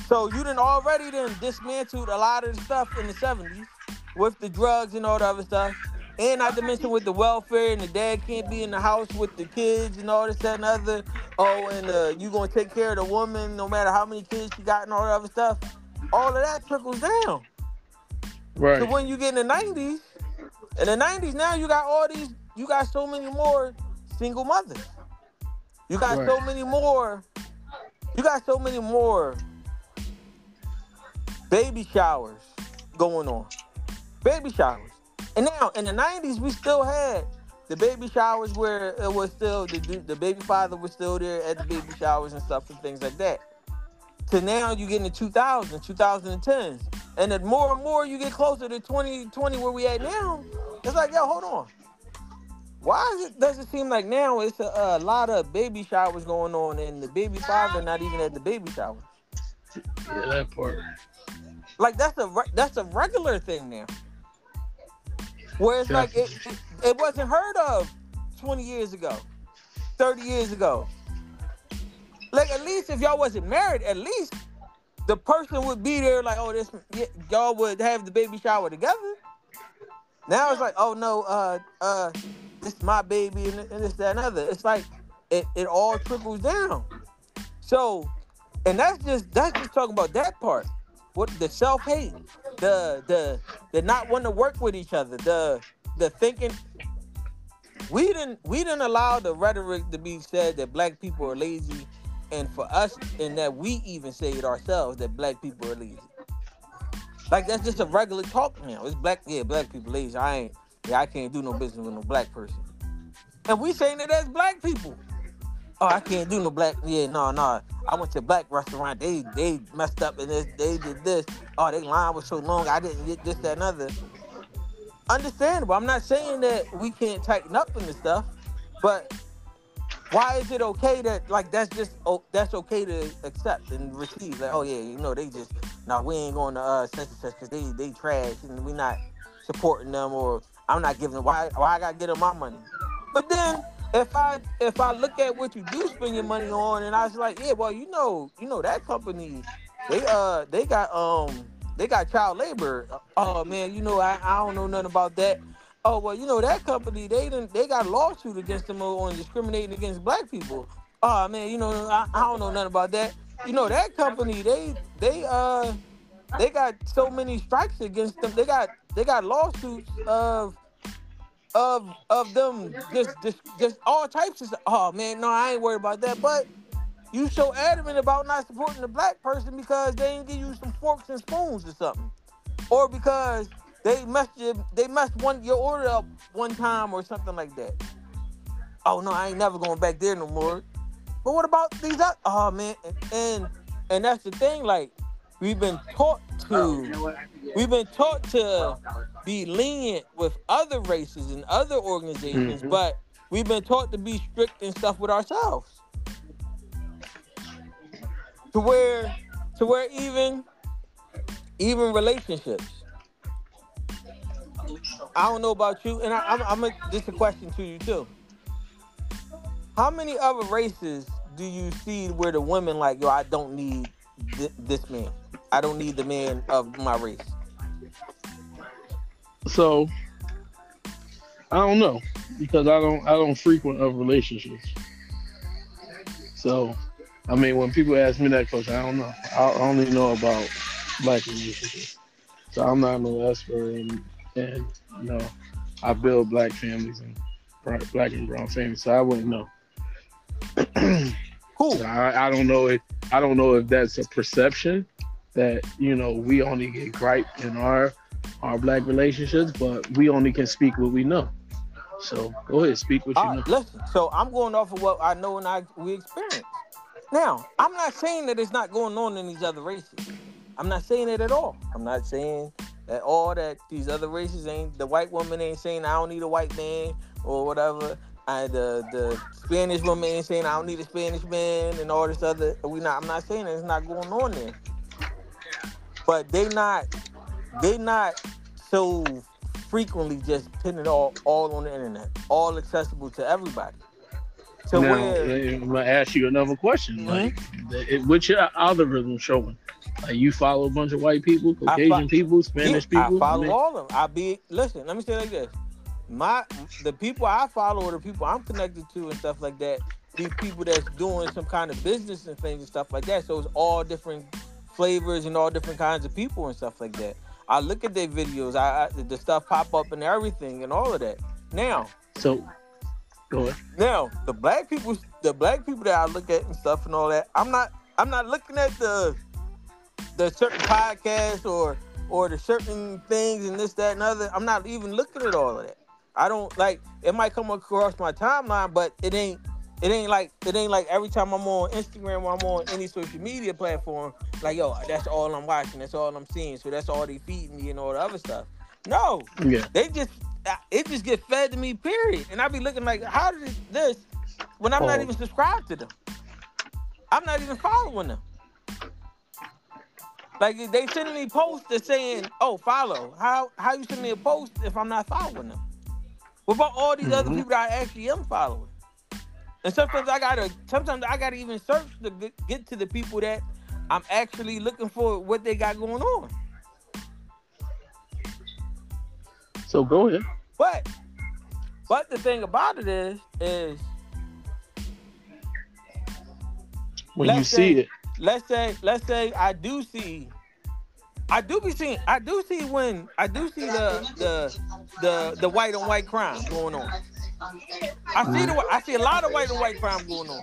So you done already then dismantled a lot of the stuff in the 70s with the drugs and all the other stuff. And not to mention with the welfare and the dad can't be in the house with the kids and all this, that, and other. Oh, and uh, you gonna take care of the woman no matter how many kids she got and all that other stuff. All of that trickles down. Right. So when you get in the 90s, in the 90s now you got all these, you got so many more single mothers. You got Right. so many more, you got so many more baby showers going on. Baby showers. And now in the 90s, we still had the baby showers where it was still the the baby father was still there at the baby showers and stuff and things like that. To now you get in the 2000s, 2010s. And the more and more you get closer to 2020 where we at now, it's like, yo, hold on. Why is it, does it seem like now it's a, a lot of baby showers going on and the baby father not even at the baby shower? Yeah, that part. Like that's a that's a regular thing now. Where it's like it, it it wasn't heard of 20 years ago, 30 years ago. Like at least if y'all wasn't married, at least the person would be there. Like oh this y'all would have the baby shower together. Now it's like oh no uh uh this is my baby and, this that and other. It's like it, it all trickles down. So and that's just that's just talking about that part. What the self hate, the the the not wanting to work with each other, the the thinking. We didn't we didn't allow the rhetoric to be said that black people are lazy, and for us, and that we even say it ourselves that black people are lazy. Like that's just a regular talk now. It's black, yeah, black people lazy. I ain't, yeah, I can't do no business with no black person. And we saying that as black people. Oh, I can't do no black. Yeah, no, no. I went to a black restaurant. They they messed up and this. They did this. Oh, they line was so long. I didn't get this, that, and other. understandable. I'm not saying that we can't tighten up in the stuff, but why is it okay that like that's just oh that's okay to accept and receive? Like, oh yeah, you know, they just no, we ain't going to uh such and such because they they trash and we not supporting them or I'm not giving why why I gotta get them my money. But then if I if I look at what you do spend your money on and I was like, yeah, well, you know, you know that company, they uh they got um they got child labor. Oh man, you know I, I don't know nothing about that. Oh well, you know that company they didn't they got a lawsuit against them on discriminating against black people. Oh man, you know I, I don't know nothing about that. You know that company they they uh they got so many strikes against them. They got they got lawsuits of of of them just just just all types of stuff. Oh man, no, I ain't worried about that. But you so adamant about not supporting the black person because they didn't give you some forks and spoons or something, or because they messed you, they messed one your order up one time or something like that. Oh no, I ain't never going back there no more. But what about these other? Oh man, and and, and that's the thing. Like we've been taught to, we've been taught to be lenient with other races and other organizations, Mhm. but we've been taught to be strict and stuff with ourselves. To where, to where even, even relationships. I don't know about you, and I, I'm, I'm a, this a question to you too. How many other races do you see where the women like, yo, I don't need thi- this man. I don't need the man of my race. So I don't know because I don't I don't frequent of relationships. So I mean, when people ask me that question, I don't know. I only know about black relationships. So I'm not no expert in, and you know, I build black families and black and brown families, so I wouldn't know. Cool. So I, I don't know if I don't know if that's a perception that you know we only get gripe in our our black relationships, but we only can speak what we know. So go ahead, speak what you All know. listen. So I'm going off of what I know and I we experience. Now, I'm not saying that it's not going on in these other races. I'm not saying it at all. I'm not saying at all that these other races ain't the white woman ain't saying I don't need a white man or whatever. I, the the Spanish woman ain't saying I don't need a Spanish man and all this other. We not. I'm not saying that it's not going on there. But they not they not so frequently just it all all on the internet, all accessible to everybody. So now, where eh, I'm gonna ask you another question. Mhm. Like, it, what's your algorithm showing? Like, you follow a bunch of white people, Caucasian fo- people, Spanish Yeah, people. I follow mean, all of them. I be listen. Let me say it like this: my the people I follow or the people I'm connected to and stuff like that. These people that's doing some kind of business and things and stuff like that. So it's all different flavors and all different kinds of people and stuff like that. I look at their videos. I, I the stuff pop up and everything and all of that. Now, So, go ahead. now the black people, the black people that I look at and stuff and all that. I'm not. I'm not looking at the the certain podcasts or or the certain things and this, that, and other. I'm not even looking at all of that. I don't like. It might come across my timeline, but it ain't. It ain't like it ain't like every time I'm on Instagram or I'm on any social media platform, like yo, that's all I'm watching, that's all I'm seeing, so that's all they feed me and all the other stuff. No, Yeah. they just it just get fed to me, period. And I be looking like, how did this when I'm not oh. even subscribed to them? I'm not even following them. Like they sending me posts that saying, "Oh, follow." How how you send me a post if I'm not following them? What about all these other Mhm. people that I actually am following? And sometimes I gotta sometimes I gotta even search to get- to the people that I'm actually looking for what they got going on. So go ahead. But but the thing about it is is When you say- see it, let's say let's say I do see I do be seeing I do see when I do see the the the the white on white crime going on. I see the I see a lot of white on white crime going on.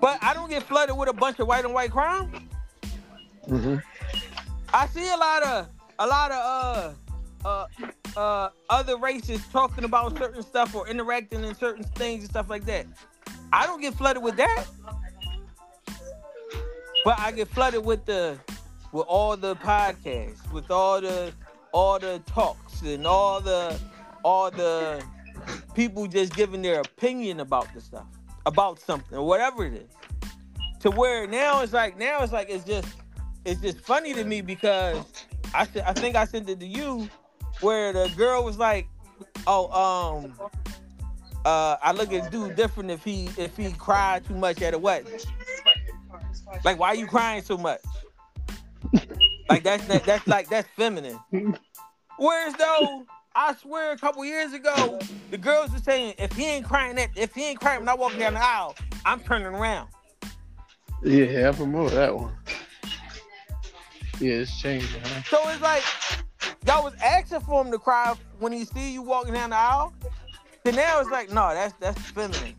But I don't get flooded with a bunch of white on white crime. Mhm. I see a lot of a lot of uh uh uh other races talking about certain stuff or interacting in certain things and stuff like that. I don't get flooded with that. But I get flooded with the with all the podcasts, with all the all the talks and all the all the people just giving their opinion about the stuff, about something or whatever it is. To where now it's like now it's like it's just it's just funny to me because I said I think I sent it to you where the girl was like, "Oh, um, uh, I look at dude different if he if he cried too much at a wedding. Like, why are you crying so much? Like that's that, that's like that's feminine. Whereas though, I swear, a couple years ago, the girls were saying if he ain't crying that if he ain't crying when I walk down the aisle, I'm turning around. Yeah, I promote that one. Yeah, it's changing, huh? So it's like y'all was asking for him to cry when he see you walking down the aisle. And now it's like, no, that's that's feminine.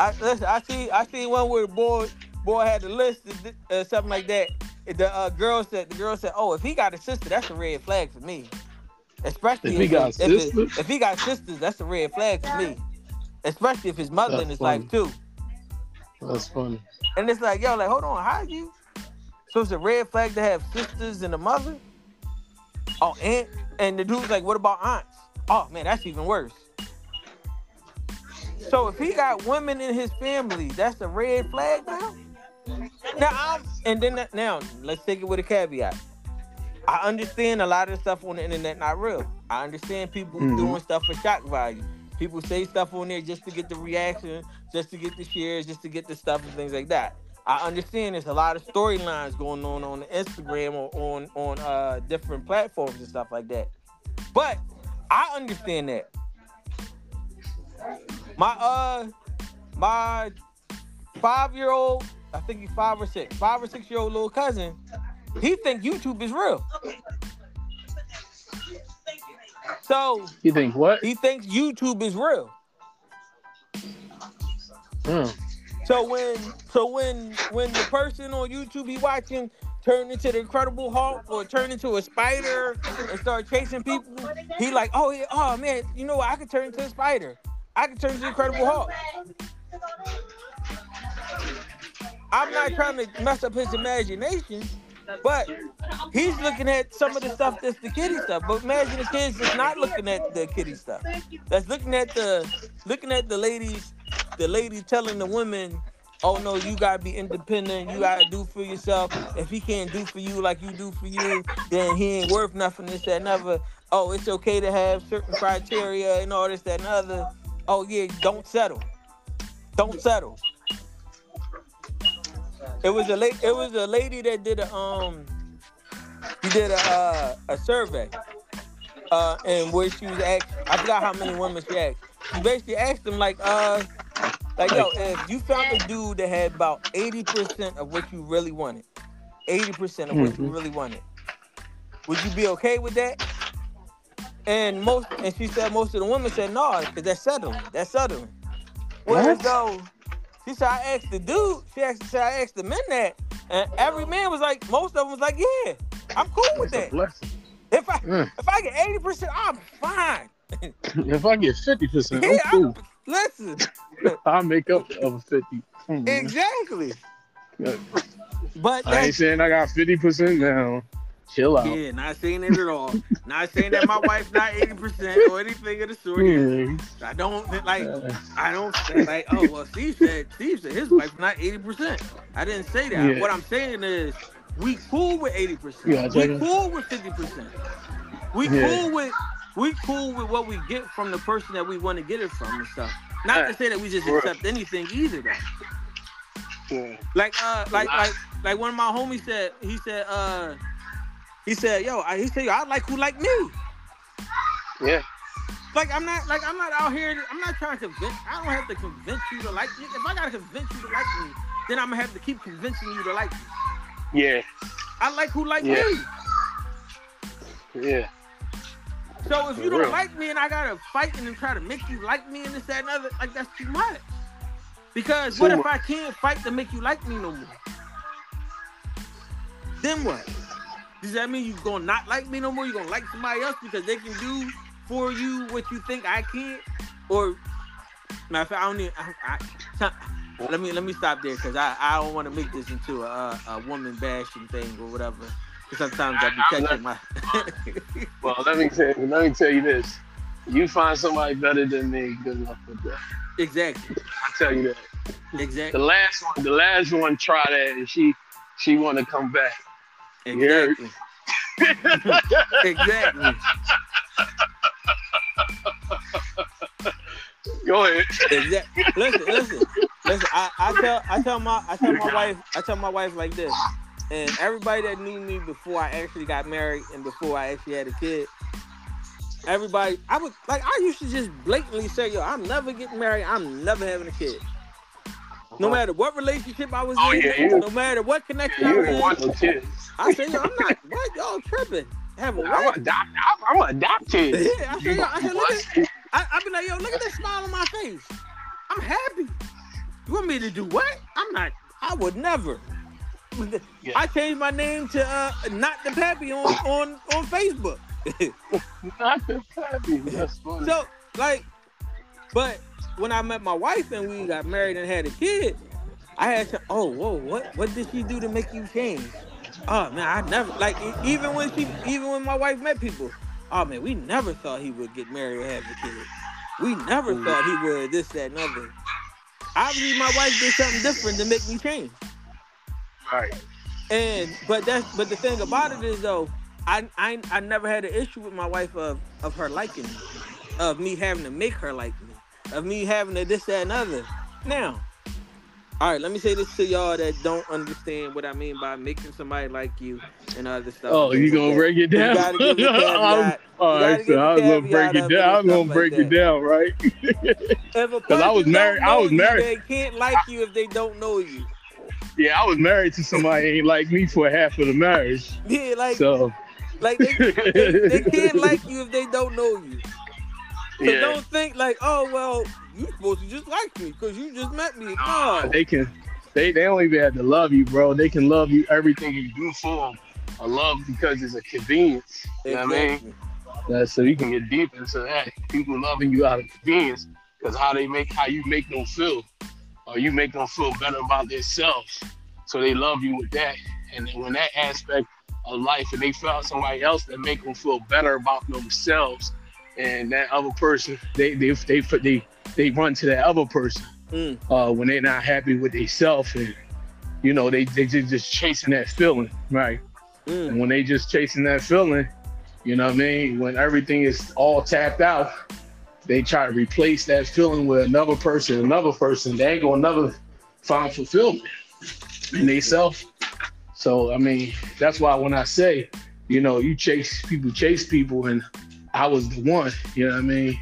I listen. I see. I see one where the boy boy had the list uh, something like that. The uh, girl said the girl said, "Oh, if he got a sister, that's a red flag for me." Especially If he got if, it- sisters? if he got sisters, that's a red flag for me. Especially if his mother in his funny. life too. That's funny. And it's like, yo, like, hold on, how you? So it's a red flag to have sisters and a mother? Oh, aunt? And the dude's like, what about aunts? Oh man, that's even worse. So if he got women in his family, that's a red flag now? Now I'm and then now let's take it with a caveat. I understand a lot of the stuff on the internet not real. I understand people Mhm. doing stuff for shock value. People say stuff on there just to get the reaction, just to get the shares, just to get the stuff and things like that. I understand there's a lot of storylines going on on Instagram or on on uh, different platforms and stuff like that. But I understand that. My uh my five year old, I think he's five or six, five or six year old little cousin, he think YouTube is real. So You think what? he thinks YouTube is real. Hmm. So when so when when the person on YouTube he watching turn into the Incredible Hulk or turn into a spider and start chasing people, he like, oh yeah, oh man, you know what? I could turn into a spider. I can turn into Incredible Hulk. I'm not trying to mess up his imagination, but he's looking at some of the stuff that's the kiddie stuff. But imagine the kids that's not looking at the kiddie stuff. That's looking at the looking at the ladies, the lady telling the women, oh no, you gotta be independent, you gotta do for yourself. If he can't do for you like you do for you, then he ain't worth nothing, this, that, and other. Oh, it's okay to have certain criteria and all this, that, and other. Oh yeah, don't settle. Don't settle. It was a lady. It was a lady that did a um. She did a uh, a survey, uh, and where she was asked. I forgot how many women she asked. She basically asked them like, uh, like yo, if you found a dude that had about eighty percent of what you really wanted, eighty percent of what you Mhm. really wanted, would you be okay with that? And most, and she said most of the women said no, because that's settling. That's settling. Whereas What? though, she said I asked the dude, she asked, said I asked the men that, and every man was like, most of them was like, yeah, I'm cool with It's a that. blessing. If I Mm. if I get eighty percent, I'm fine. If I get fifty percent, Yeah, I'm I'm, cool. listen, I'll make up of fifty. Hmm. exactly. But I ain't saying I got fifty percent now. Chill out. yeah, not saying it at all. not saying that my wife's not eighty percent or anything of the sort. I don't like. I don't say like, oh well, Steve said Steve said his wife's not eighty percent. I didn't say that. Yeah. What I'm saying is we cool with eighty percent. We cool with fifty percent. We Yeah. cool with we cool with what we get from the person that we want to get it from and stuff. Not to say that we just accept anything either though. yeah. Like uh like like like one of my homies said he said uh he said yo I, he said yo, I like who like me. Yeah. Like I'm not like I'm not out here. I'm not trying to convince. I don't have to convince you to like me. If I gotta convince you to like me, then I'm gonna have to keep convincing you to like me. Yeah. I like who like Yeah. me. Yeah. So if you don't like me and I gotta fight and then try to make you like me and this that and other, like that's too much. Because what So- if I can't fight to make you like me no more? Then what? Does that mean you're gonna not like me no more? You're gonna like somebody else because they can do for you what you think I can't? Or matter of fact, I don't need. I, I, let me let me stop there because I, I don't want to make this into a, a woman bashing thing or whatever. Because sometimes I be I'm catching my. Well, let me tell let me tell you this. You find somebody better than me, good luck with that. exactly. I tell you that. Exactly. The last one, the last one tried that, and she she want to come back. Heard? Exactly. exactly. Go ahead. Exactly. Listen, listen, listen. I, I tell I tell my I tell my wife I tell my wife like this, and everybody that knew me before I actually got married and before I actually had a kid, everybody I would like I used to just blatantly say, yo, I'm never getting married. I'm never having a kid. No matter what relationship I was Oh, in, yeah, no matter what connection I was in. I said, yo, I'm not. What y'all tripping? Have a I'm adopt. I'm, I'm adopted. Yeah, I say, yo, I said, look at, I, I be like, yo, look at that smile on my face. I'm happy. You want me to do what? I'm not. I would never. Yeah. I changed my name to uh, not the pappy on on on Facebook. Not the happy. That's funny. so like, but when I met my wife and we got married and had a kid, I had to. Oh, whoa, what what did she do to make you change? Oh man, I never like even when she even when my wife met people. Oh man, we never thought he would get married or have a kid. We never mm. thought he would this that and other. Obviously, my wife did something different to make me change. right. And but that's but the thing about it is though, I I, I never had an issue with my wife of of her liking me, of me having to make her like me, of me having to this that and other. Now, all right, let me say this to y'all that don't understand what I mean by making somebody like you and other stuff. Oh, you gonna break it You down? gotta give the caveat. All You right, give so I was gonna break it down. I'm gonna break like it down, right? Because I was married- I was you, married. They can't like you if they don't know you. Yeah, I was married to somebody ain't like me for half of the marriage. Yeah, like So like they, they, they can't like you if they don't know you. So yeah, don't think like, oh well, you supposed to just like me because you just met me. No, they can. They they don't even have to love you, bro. They can love you everything you do for them. I love because it's a convenience. You know what I mean? So you can get deep into that. People loving you out of convenience because how they make how you make them feel, or you make them feel better about themselves. So they love you with that. And when that aspect of life, and they found somebody else that make them feel better about themselves, and that other person, they they they they they run to that other person Mm, uh, when they're not happy with themselves, and you know they they just, just chasing that feeling, right? mm. And when they just chasing that feeling, you know what I mean? When everything is all tapped out, they try to replace that feeling with another person, another person. They ain't gonna never find fulfillment in themselves. So I mean, that's why when I say, you know, you chase people, chase people, and I was the one. You know what I mean?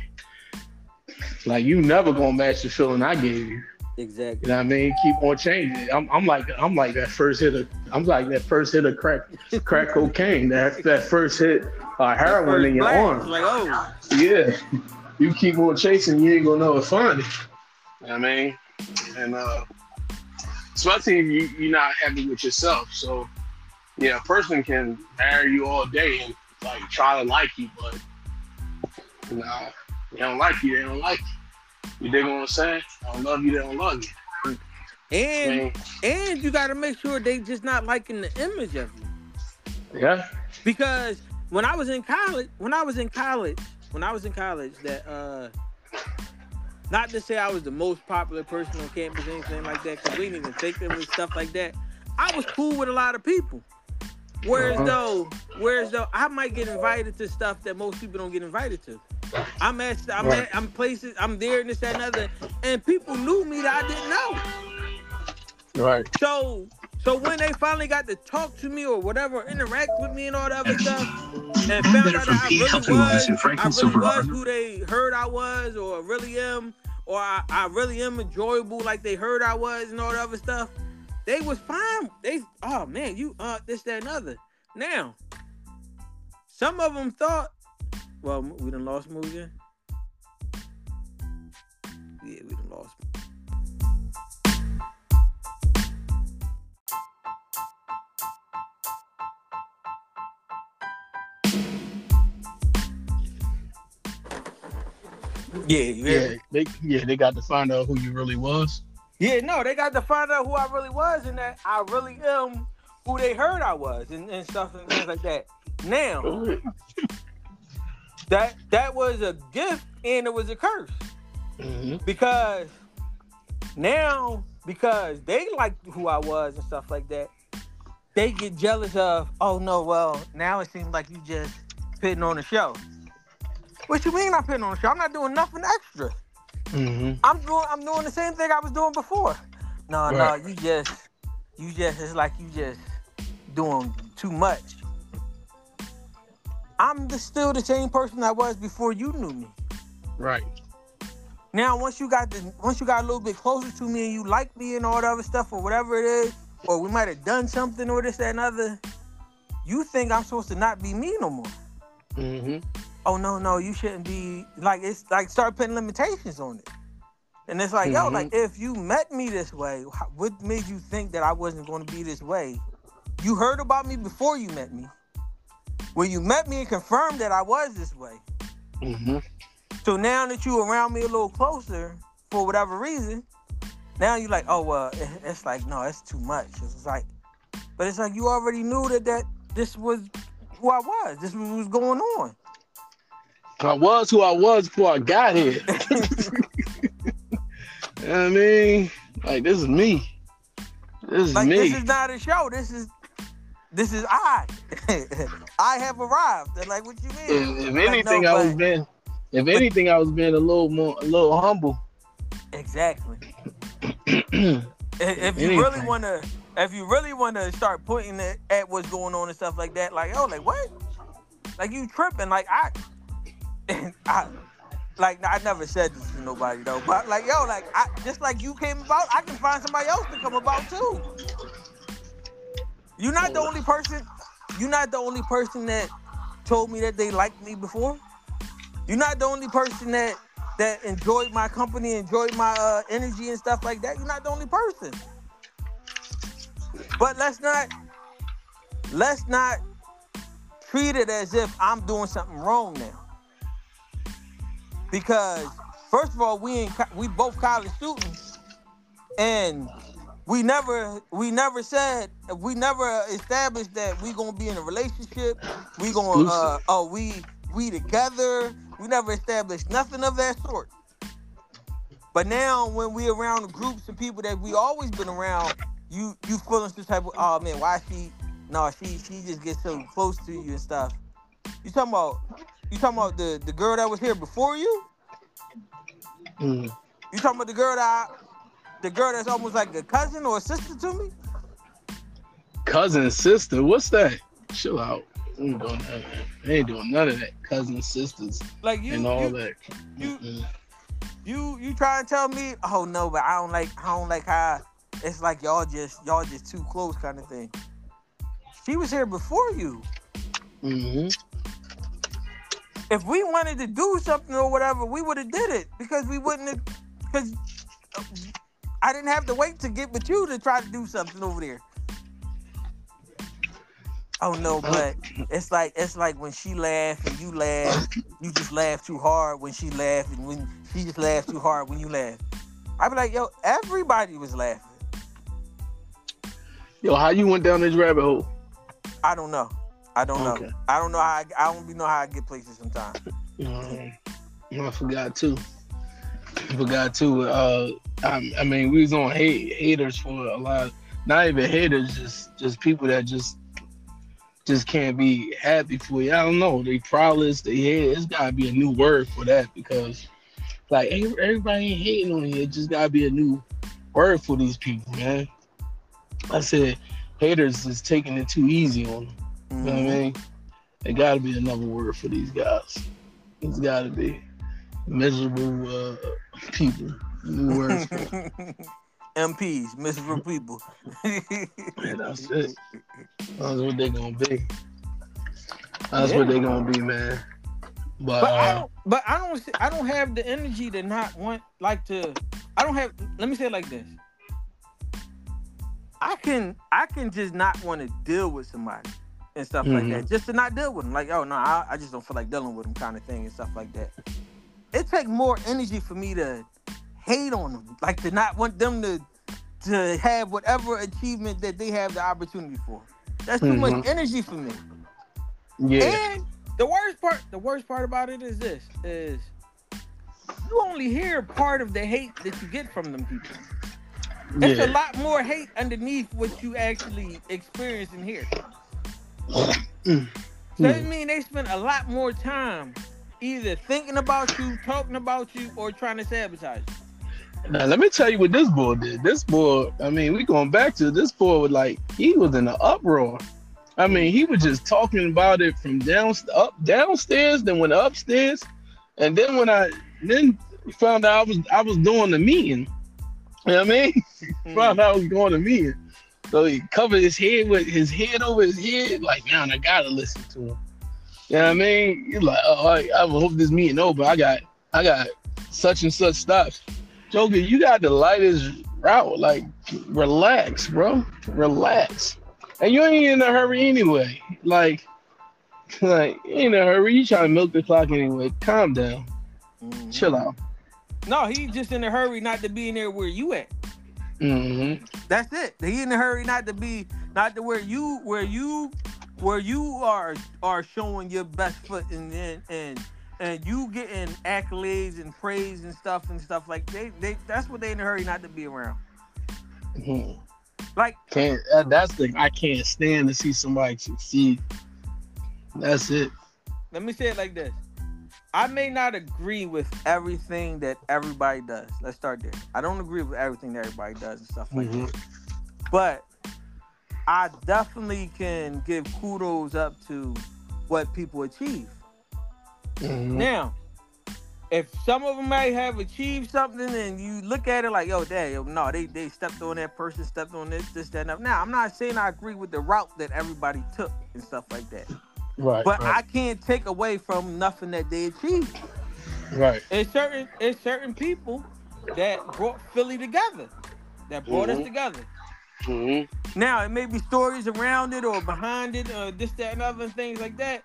Like you never gonna match the feeling I gave you. Exactly. You know what I mean? Keep on changing. I'm, I'm like I'm like that first hit of I'm like that first hit of crack crack cocaine. That that first hit uh, heroin in your Blast, arm. Like, oh, Yeah. You keep on chasing, you ain't gonna know to find it. You know what I mean? And uh especially if you, you're not happy with yourself. So yeah, a person can marry you all day and like try to like you, but nah, they don't like you, they don't like you. You dig what I'm saying? I don't love you, they don't love you. and Man, and you got to make sure they just not liking the image of you. yeah. because when I was in college, when I was in college, when I was in college, that uh, not to say I was the most popular person on campus, or anything like that, because we didn't even take of it, stuff like that. I was cool with a lot of people. Whereas Uh-huh. though, whereas though, I might get invited to stuff that most people don't get invited to. I'm at, I'm Right. at, I'm places, I'm there and this that and other, and people knew me that I didn't know. Right. So so when they finally got to talk to me or whatever, interact with me and all that other stuff, and found out from that I Pete really was, and Franklin I really was who they heard I was, or really am, or I, I really am enjoyable like they heard I was and all that other stuff. They was fine. They oh man, you uh this that and other. Now, some of them thought, well, we done lost moves in. Yeah, we done lost. Yeah, you hear Yeah, they yeah, they got to find out who you really was. Yeah, no, they got to find out who I really was and that I really am who they heard I was and, and stuff and things like that. Now that that was a gift and it was a curse hmm because now because they liked who I was and stuff like that, they get jealous of. Oh no, well now it seems like you just putting on a show. What you mean I'm putting on a show? I'm not doing nothing extra. hmm I'm doing I'm doing the same thing I was doing before. No, Right. no, you just you just it's like you just doing too much. I'm the, still the same person I was before you knew me. Right. Now once you got the once you got a little bit closer to me and you like me and all that other stuff or whatever it is, or we might have done something or this, that, and other, you think I'm supposed to not be me no more. hmm oh no no you shouldn't be like it's like start putting limitations on it and it's like yo Mhm. like if you met me this way what made you think that i wasn't going to be this way you heard about me before you met me when you met me and confirmed that i was this way hmm so now that you around me a little closer for whatever reason now you're like oh well it's like no it's too much it's like but it's like you already knew that that this was who i was this was what was going on I was who I was before I got here. you know what I mean? Like this is me. This is Like me. this is not a show. This is this is I. I have arrived. And like, what you mean? if, if Like, anything, no, I was being, if anything, I was being a little more, a little humble. exactly. If, if you really want to, if you really want to start pointing it at what's going on and stuff like that, like, oh, like what? Like you tripping? Like I, I, like I never said this to nobody though, but like yo, like I just like you came about, I can find somebody else to come about too. You're not the only person. You're not the only person that told me that they liked me before. You're not the only person that that enjoyed my company, enjoyed my uh, energy and stuff like that. You're not the only person. But let's not let's not treat it as if I'm doing something wrong now. Because first of all, we in co- we both college students, and we never we never said we never established that we gonna be in a relationship. We gonna uh, oh we we together. We never established nothing of that sort. But now when we around groups and people that we always been around, you you feeling some type of oh man, why she no, she she just gets so close to you and stuff. You talking about you talking about the the girl that was here before you? Mm. You talking about the girl that I, the girl that's almost like a cousin or a sister to me? Cousin, sister, what's that? Chill out. I ain't doing none of that. I ain't doing none of that. Cousins, sisters, Like you and all you, that. you- Mm-mm. you you try and tell me, oh no, but I don't like I don't like how it's like y'all just y'all just too close kind of thing. She was here before you. Mhm. If we wanted to do something or whatever, we would have did it because we wouldn't have because I didn't have to wait to get with you to try to do something over there. Oh no, but it's like it's like when she laugh and you laugh, you just laugh too hard when she laugh, and when she just laugh too hard when you laugh. I'd be like, yo, everybody was laughing. Yo, how you went down this rabbit hole? I don't know. I don't know. Okay. I don't know how I, I don't be know how I get places sometimes. Um, I forgot too. Forgot too. Uh, I, I mean, we was on hate haters for a lot. Not even haters, just just people that just just can't be happy for you. I don't know. They prowlers, they hate. It's gotta be a new word for that because, like, everybody ain't hating on you. It just gotta be a new word for these people, man. I said haters is taking it too easy on them. You know what I Mhm. mean? It gotta be another word for these guys. It's gotta be miserable uh, people. New words. MPs, miserable people. Yeah, that's it. That's what they're gonna be. That's Yeah. what they're gonna be, man. But, But I uh, don't. But I don't. I don't have the energy to not want like to. I don't have. Let me say it like this. I can. I can just not want to deal with somebody and stuff like Mhm. that. Just to not deal with them. Like, oh no, I, I just don't feel like dealing with them, kind of thing and stuff like that. It takes more energy for me to hate on them, like to not want them to to have whatever achievement that they have the opportunity for. That's too much Mhm. energy for me. Yeah. And the worst part, the worst part about it is this: is you only hear part of the hate that you get from them people. Yeah. It's a lot more hate underneath what you actually experience and hear. Mm. So it mean they spend a lot more time either thinking about you, talking about you, or trying to sabotage you. Now let me tell you what this boy did. This boy, I mean, we going back to this boy was like he was in an uproar. I mean, he was just talking about it from down up downstairs, then went upstairs, and then when I then found out I was I was doing the meeting. You know what I mean? Mm. Found out I was going to meeting. So he covered his head with his head over his head, like, man, I gotta listen to him. You know what I mean? He's like, oh, I, I hope this meeting over. I got I got such and such stuff. Joker, you got the lightest route. Like, relax, bro. Relax. And you ain't in a hurry anyway. Like, like you ain't in a hurry. You trying to milk the clock anyway. Calm down. Mhm. Chill out. No, he's just in a hurry not to be in there where you at. Mm-hmm. That's it. He in a hurry not to be not to where you where you where you are are showing your best foot and and and, and you getting accolades and praise and stuff and stuff like they they that's what they in a hurry not to be around. mm-hmm. Like Can't. That, that's the. I can't stand to see somebody succeed. That's it. let me say it like this. I may not agree with everything that everybody does. Let's start there. I don't agree with everything that everybody does and stuff like that. Mhm. but I definitely can give kudos up to what people achieve. Mhm. Now, if some of them may have achieved something and you look at it like, yo, yo, no, they they stepped on that person, stepped on this, this, that, and that. Now, I'm not saying I agree with the route that everybody took and stuff like that, Right. but right, I can't take away from nothing that they achieved. right. It's certain it's certain people that brought Philly together, that brought us Mhm. together. Mhm. Now it may be stories around it or behind it, or this, that, and other things like that.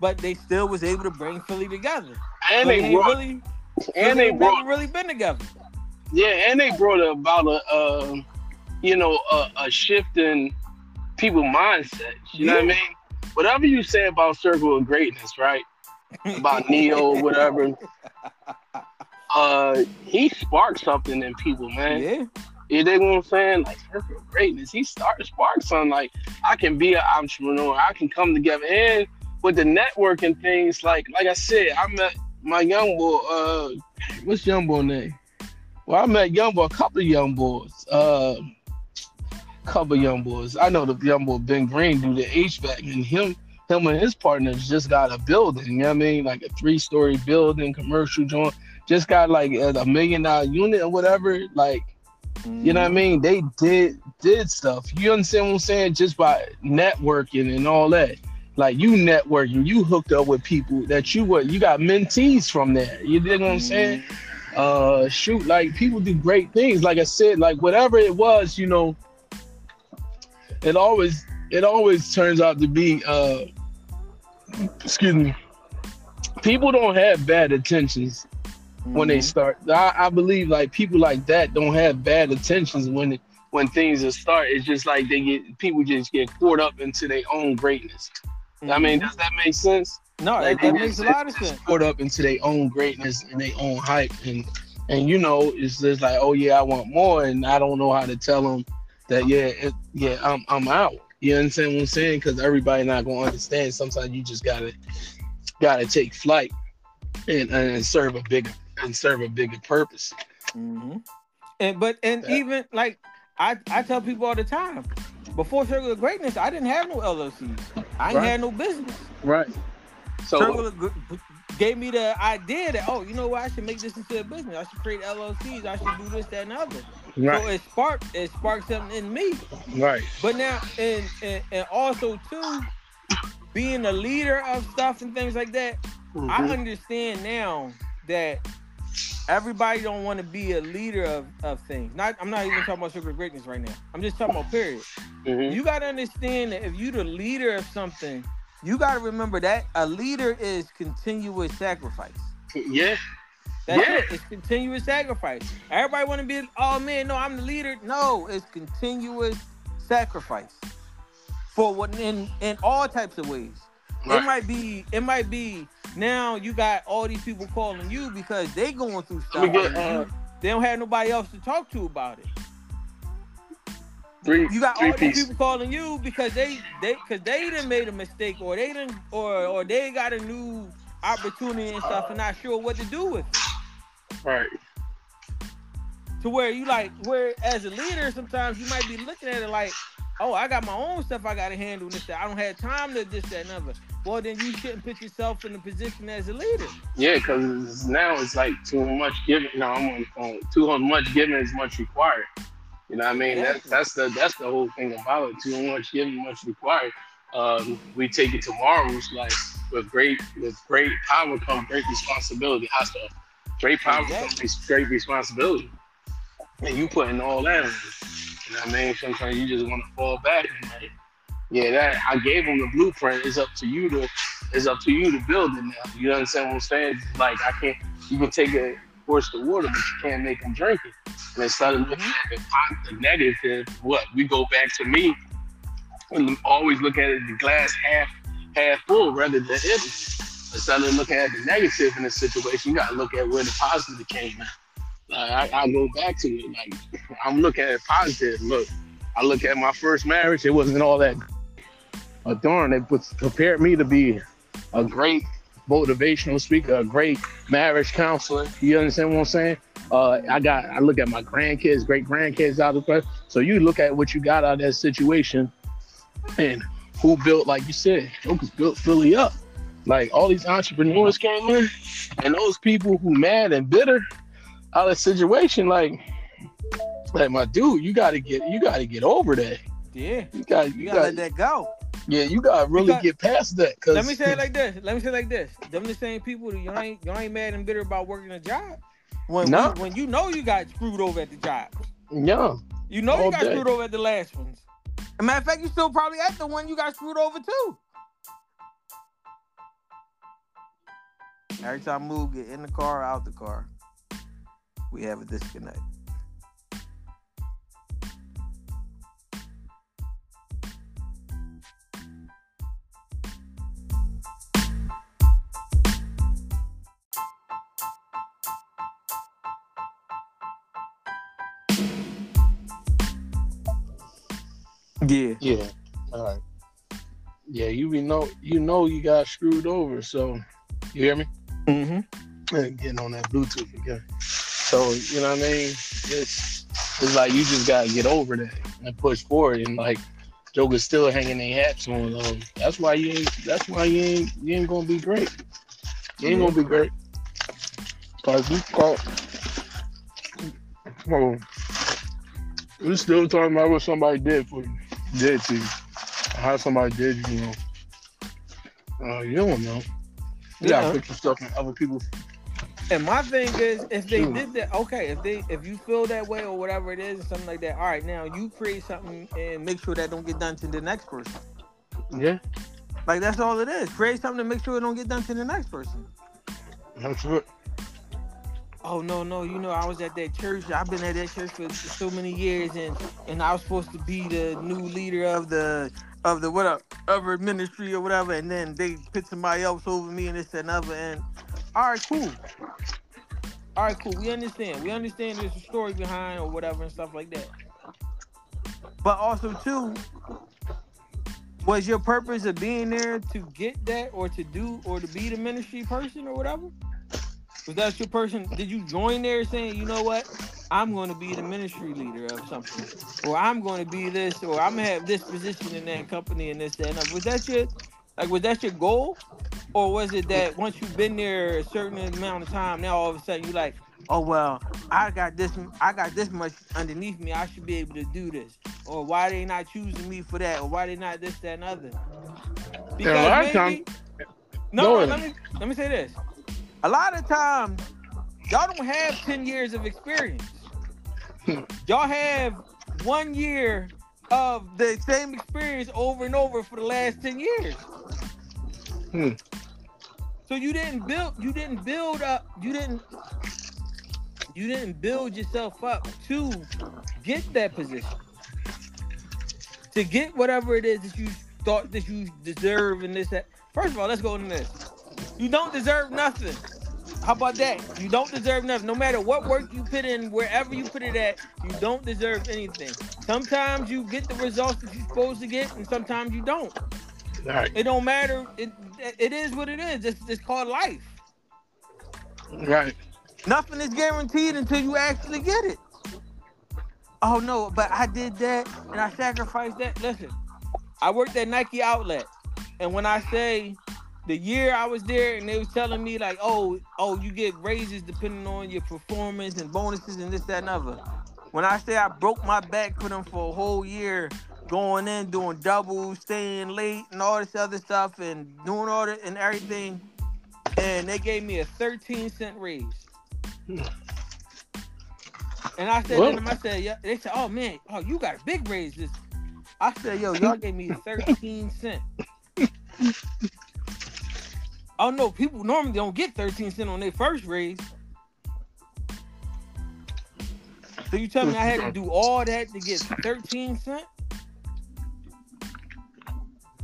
But they still was able to bring Philly together. And But they really, and they brought. really been together. Yeah, and they brought about a, uh, you know, a, a shift in people mindset. You know what I mean? Whatever you say about Circle of Greatness, right? About Neo, or whatever. Uh, he sparked something in people, man. Yeah, You dig what I'm saying? Like of Greatness, he started sparked something. Like I can be an entrepreneur. I can come together, and with the networking things, like like I said, I met my young boy. Uh, what's young boy name? Well, I met young boy, a couple of young boys. Uh, couple of young boys. I know the young boy Ben Green do the HVAC, and him, him and his partners just got a building. You know what I mean? Like a three-story building, commercial joint. Just got like a million dollar unit or whatever. Like you know what I mean? They did did stuff. You understand what I'm saying? Just by networking and all that. Like you networking, you hooked up with people that you were you got mentees from there. You dig what I'm saying? Uh shoot, like people do great things. Like I said, like whatever it was, you know, it always it always turns out to be uh excuse me. People don't have bad intentions when they Mhm. start. I, I believe like people like that don't have bad intentions when it, when things are start. It's just like they get people just get caught up into their own greatness. I mean, Mhm. does that make sense? no, that, Like, that makes a lot of just sense. Caught up into their own greatness and their own hype, and and you know, it's just like, oh yeah, I want more, and I don't know how to tell them that yeah, it, yeah, I'm I'm out. You understand what I'm saying? Because everybody not gonna understand. Sometimes you just gotta gotta take flight and and serve a bigger and serve a bigger purpose. hmm And but and Yeah. even like I I tell people all the time, before Circle of Greatness, I didn't have no LLCs. I ain't Right. had no business. Right. So Circle of Gr- gave me the idea that oh, you know what, I should make this into a business. I should create LLCs. I should do this, that, and the other. So it sparked it sparked something in me. right, But now and and, and also too, being a leader of stuff and things like that, I Mhm. understand now that everybody don't want to be a leader of, of things. Not I'm not even talking about sugar greatness right now. I'm just talking about period. Mhm. You gotta understand that if you the leader of something, you gotta remember that a leader is continuous sacrifice. yeah, That's Yeah. it. It's continuous sacrifice. Everybody want to be, oh man, no, I'm the leader. No, it's continuous sacrifice. for what in in all types of ways. It might be it might be now you got all these people calling you because they going through stuff. Get uh, they don't have nobody else to talk to about it. three You got three all these people calling you because they they because they done made a mistake or they done or or they got a new opportunity and stuff and not sure what to do with it. Right. To where you like where as a leader sometimes you might be looking at it like, oh I got my own stuff I gotta handle and this that. I don't have time to this that and other. Well then you shouldn't put yourself in a position as a leader. Yeah, because now it's like too much giving. No, I'm on the phone. Too much giving is much required. You know what I mean? That's that's the that's the whole thing about it. Too much giving, much required. Um, we take it to Marvel's like with great with great power comes great responsibility. Hostile. Great power comes great responsibility. And you putting all that on. You know what I mean? Sometimes you just want to fall back and like, yeah, that I gave them the blueprint. It's up to you to it's up to you to build it now. You understand what I'm saying? Like I can't you can take a horse to water, but you can't make them drink it. And instead of looking mm-hmm. at the, the negative, what we go back to me and always look at it the glass half half full rather than empty. Instead of looking at the negative in a situation, you gotta look at where the positive came in. Like, I, I go back to it. Like I'm looking at it positive. Look, I look at my first marriage. It wasn't all that. Darn, it was prepared me to be a great motivational speaker, a great marriage counselor. You understand what I'm saying? Uh, I got, I look at my grandkids, great grandkids out of the So you look at what you got out of that situation, and who built, like you said, Joker's built Philly up. Like all these entrepreneurs came in, and those people who mad and bitter out of the situation, like, like my dude, you got to get, you got to get over that. Yeah. You got, You you gotta got, let that go. yeah, you got to really Because- get past that. Cause Let me say it like this. Let me say it like this. Them the same people that you ain't you ain't mad and bitter about working a job. When No. when you know you got screwed over at the job. yeah, You know All you got day. screwed over at the last ones. As a matter of fact, you still probably at the one you got screwed over too. Every time move, get in the car, out the car, we have a disconnect. Yeah. yeah, all right. Yeah, you be know, you know, you got screwed over. So, you hear me? Mm-hmm. Getting on that Bluetooth again. So, you know what I mean? It's it's like you just gotta get over that and push forward. And like Joker's still hanging their hats on. Um, that's why you ain't. That's why you ain't. You ain't gonna be great. You ain't gonna be great. Cause you caught. We're still talking about what somebody did for you, did to you, how somebody did you know. Uh, you don't know. You gotta Yeah. put yourself in other people's And my thing is, if they did that, okay. If they, if you feel that way or whatever it is, or something like that. All right, now you create something and make sure that don't get done to the next person. Yeah, Like that's all it is. Create something to make sure it don't get done to the next person. that's it. Oh no, no, you know I was at that church. I've been at that church for so many years, and and I was supposed to be the new leader of the of the what up other ministry or whatever, and then they put somebody else over me and this and other. And all right, cool. All right, cool. We understand. We understand there's a story behind or whatever and stuff like that. But also too, was your purpose of being there to get that or to do or to be the ministry person or whatever? Was that your person? Did you join there saying, you know what? I'm going to be the ministry leader of something, or I'm going to be this, or I'm gonna have this position in that company and this that. And that. Was that your like? Was that your goal, or was it that once you've been there a certain amount of time, now all of a sudden you like, oh well, I got this, I got this much underneath me, I should be able to do this, or why they not choosing me for that, or why they not this, that, and other? of times- no, no, let me let me say this. A lot of times, y'all don't have 10 years of experience. y'all have one year of the same experience over and over for the last 10 years. Hmm. So you didn't build you didn't build up you didn't you didn't build yourself up to get that position. to get whatever it is that you thought that you deserve and this that. First of all, let's go into this. You don't deserve nothing. How about that? You don't deserve nothing. No matter what work you put in, wherever you put it at, you don't deserve anything. Sometimes you get the results that you're supposed to get, and sometimes you don't. Right. It don't matter. It it is what it is. It's, it's called life. Right. Nothing is guaranteed until you actually get it. Oh no, but I did that and I sacrificed that. Listen, I worked at Nike Outlet, and when I say the year I was there, and they was telling me like, oh, oh, you get raises depending on your performance and bonuses and this, that, and other. When I say I broke my back for them for a whole year, going in, doing doubles, staying late, and all this other stuff, and doing all that and everything, and they gave me a 13 cent raise. And I said Whoa. to them, I said, yeah. They said, oh man, oh you got a big raise. This. I said, yo, y'all gave me 13 cent. Oh no, people normally don't get 13 cent on their first raise. So you tell me I had to do all that to get 13 cent?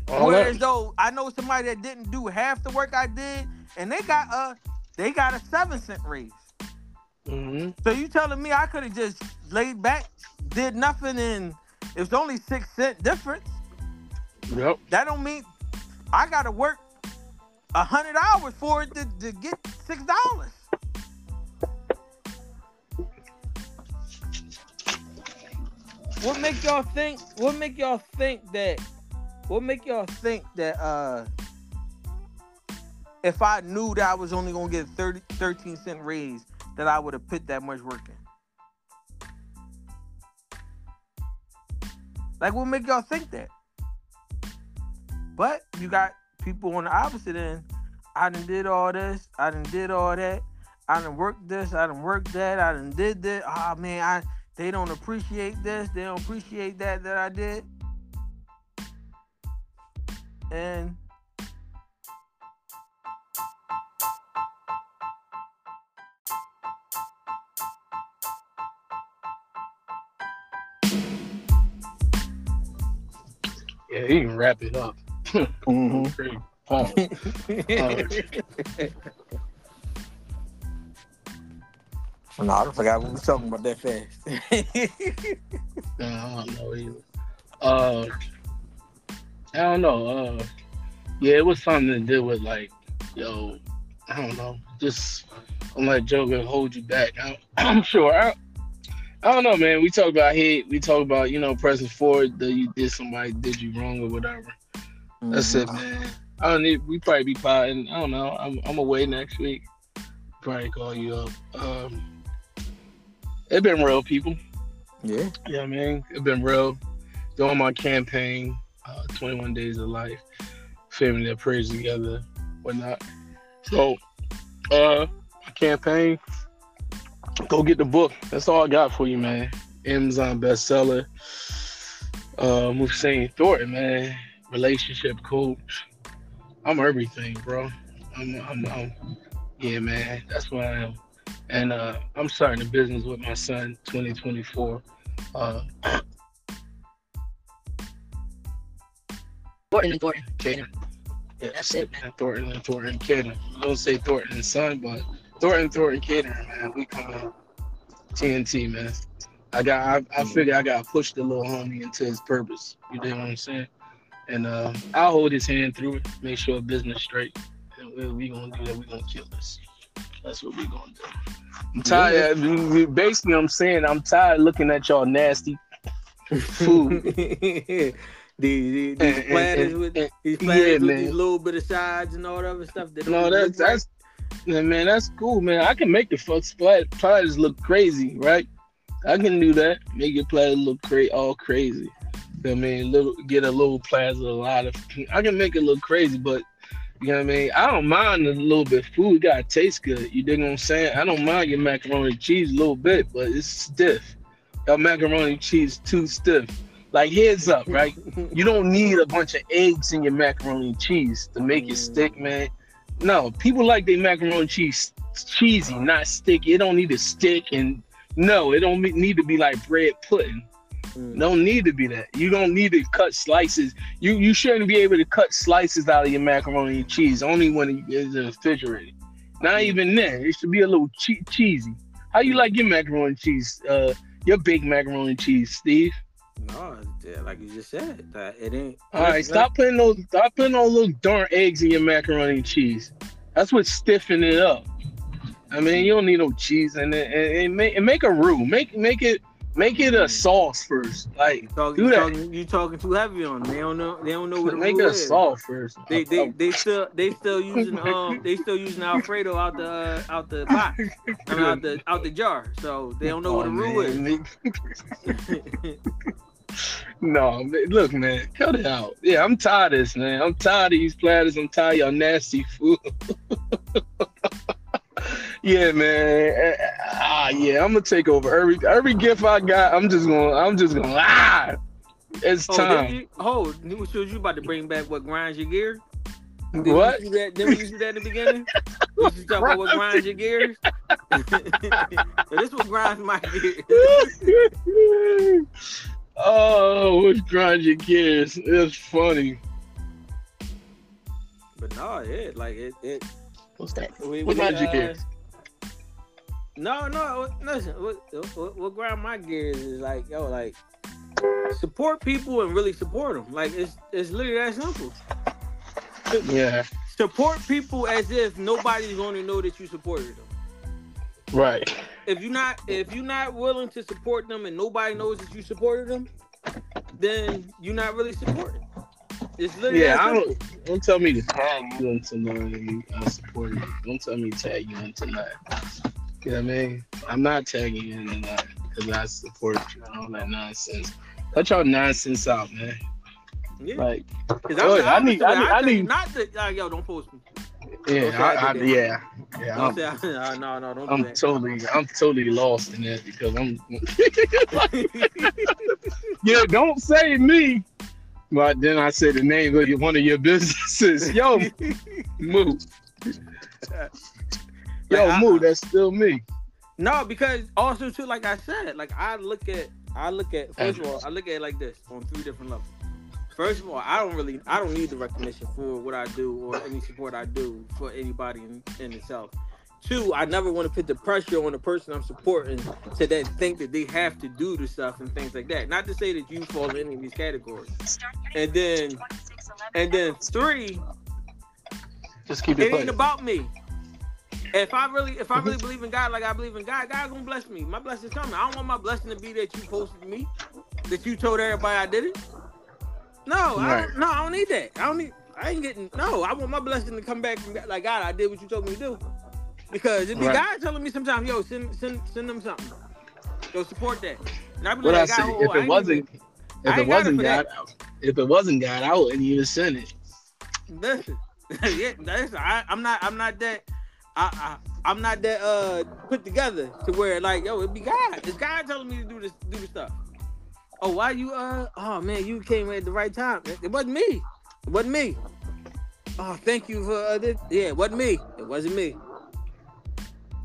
All Whereas that. though I know somebody that didn't do half the work I did, and they got a they got a seven cent raise. hmm So you telling me I could have just laid back, did nothing, and it was only six cent difference? Yep. That don't mean I gotta work a hundred hours for it to, to get six dollars. What make y'all think? What make y'all think that? What make y'all think that? uh If I knew that I was only gonna get 30, 13 cent raise, that I would have put that much work in. Like, what make y'all think that? But you got people on the opposite end. I done did all this. I done did all that. I done worked this. I done worked that. I done did this. Ah man, I they don't appreciate this. They don't appreciate that that I did. And Yeah, he can wrap it up. Great. Pause. no, I forgot what we was talking about that fast. Nah, I don't know either. Uh, I don't know. Uh, yeah, it was something to do with like, yo, I don't know. Just don't let Joker hold you back. I, I'm sure. I, I don't know, man. We talk about hate. We talk about you know pressing forward that you did somebody did you wrong or whatever. That's it, man. I don't need. We probably be plotting. I don't know. I'm I'm away next week. Probably call you up. Um, it been real, people. Yeah. Yeah, man, it's been real. Doing my campaign, uh, 21 Days of Life, family that prays together, whatnot. So, uh, my campaign, go get the book. That's all I got for you, man. Amazon bestseller. Uh, Thornton, man, relationship coach. I'm everything, bro. I'm, I'm, I'm, yeah, man. That's what I am. And uh, I'm starting a business with my son, 2024. Uh, Thornton and Thornton. Yeah, That's it, man. Thornton and Thornton Canaan. I don't say Thornton and son, but Thornton Thornton Canaan, man. We coming TNT, man. I got. I, I figure I got to push the little homie into his purpose. You know what I'm saying? And uh, I'll hold his hand through it. Make sure business straight. And we, we gonna do that. We gonna kill this. That's what we gonna do. I'm tired. Basically, I'm saying I'm tired looking at y'all nasty food. these these, And- these and- platters and- with and- these yeah, with man. these little bit of sides and all that other stuff. That No, that's look that's yeah, man, that's cool, man. I can make the fuck splat platters look crazy, right? I can do that. Make your platter look cra- all crazy. You know what I mean, little get a little platter, a lot of. I can make it look crazy, but you know what I mean. I don't mind a little bit. Food gotta taste good. You dig what I'm saying? I don't mind your macaroni and cheese a little bit, but it's stiff. Your macaroni and cheese too stiff. Like heads up, right? You don't need a bunch of eggs in your macaroni and cheese to make it mm. stick, man. No, people like their macaroni and cheese cheesy, not sticky. It don't need to stick, and no, it don't need to be like bread pudding. Mm. Don't need to be that. You don't need to cut slices. You you shouldn't be able to cut slices out of your macaroni and cheese only when it is refrigerated. Not even then. It should be a little che- cheesy. How you like your macaroni and cheese? Uh, your baked macaroni and cheese, Steve. No, like you just said, that it ain't. All right, stop putting those stop putting all those darn eggs in your macaroni and cheese. That's what stiffen it up. I mean, you don't need no cheese in it, and, and make and make a roux. Make make it make it a sauce first. Like You talking, do you that. talking, you talking too heavy on them. They don't know. They don't know what make it a is. sauce first. They they they still they still using um they still using Alfredo out the uh, out the box I mean, out the out the jar. So they don't know what Oh, the rule is. no, man, look, man, cut it out. Yeah, I'm tired of this, man. I'm tired of these platters. I'm tired of your nasty food. yeah, man. Ah, yeah, I'm gonna take over every every gift I got. I'm just gonna, I'm just gonna. Ah, it's oh, time. you, oh, you was you about to bring back what grinds your gears? Did What? You that, didn't you do that in the beginning? Did you talk about what grinds your gears? this what grinds my gears. oh, which grind your gears? It's funny. But no, yeah, like it. it What's that? we, What we, grinds your uh, gears? No, no, listen. What, what, what grind my gears is like, yo, like support people and really support them. Like it's it's literally that simple. Yeah, Support people as if nobody's going to know that you supported them. right. If you're not if you're not willing to support them and nobody knows that you supported them, then you're not really supporting. It's literally Yeah, I don't. Don't tell me to tag you into nothing. I support you. Don't tell me to tag you into nothing. You know what I mean? I'm not tagging you into nothing because I support you and all that nonsense. Cut your nonsense out, man. Yeah. Like, 'Cause I'm Good, I need- I need- I tell need- not to. Uh, yo, don't post me. yeah, Okay, I, I I, did that. yeah, yeah. Don't I'm, say, uh, no, no, don't I'm do totally, I'm totally lost in that because I'm. yeah, don't say me. But then I say the name of your- one of your businesses. Yo, move. Yo, Like, move. That's still me. No, because also too, like I said, like I look at, I look at. First of all, I look at it like this on three different levels. First of all, I don't really, I don't need the recognition for what I do or any support I do for anybody in, in itself. Two, I never want to put the pressure on the person I'm supporting to then think that they have to do the stuff and things like that. Not to say that you fall in any of these categories. And then, and then three, Just keep it it ain't about me. If I really, if I mhm. really believe in God, like I believe in God, God gonna bless me. My blessing's coming. I don't want my blessing to be that you posted me, that you told everybody I did it. No, I don't, no, I don't need that. I don't need. I ain't getting. No, I want my blessing to come back from God, like God. I did what you told me to do. Because it be Right. God telling me sometimes, yo, send send send them something. Go support that. And I be What I like, say, God, oh, if I it wasn't, even- if it ain't got it wasn't God, if it wasn't God, I wouldn't even send it. Listen, yeah, that's I, I'm not. I'm not that. I, I I'm not that uh put together to where like yo, it be God. It's God telling me to do this, do the stuff. Oh, why you uh? Oh man, you came at the right time. It, it wasn't me. It wasn't me. Oh, thank you for uh, this. Yeah, it wasn't me. It wasn't me.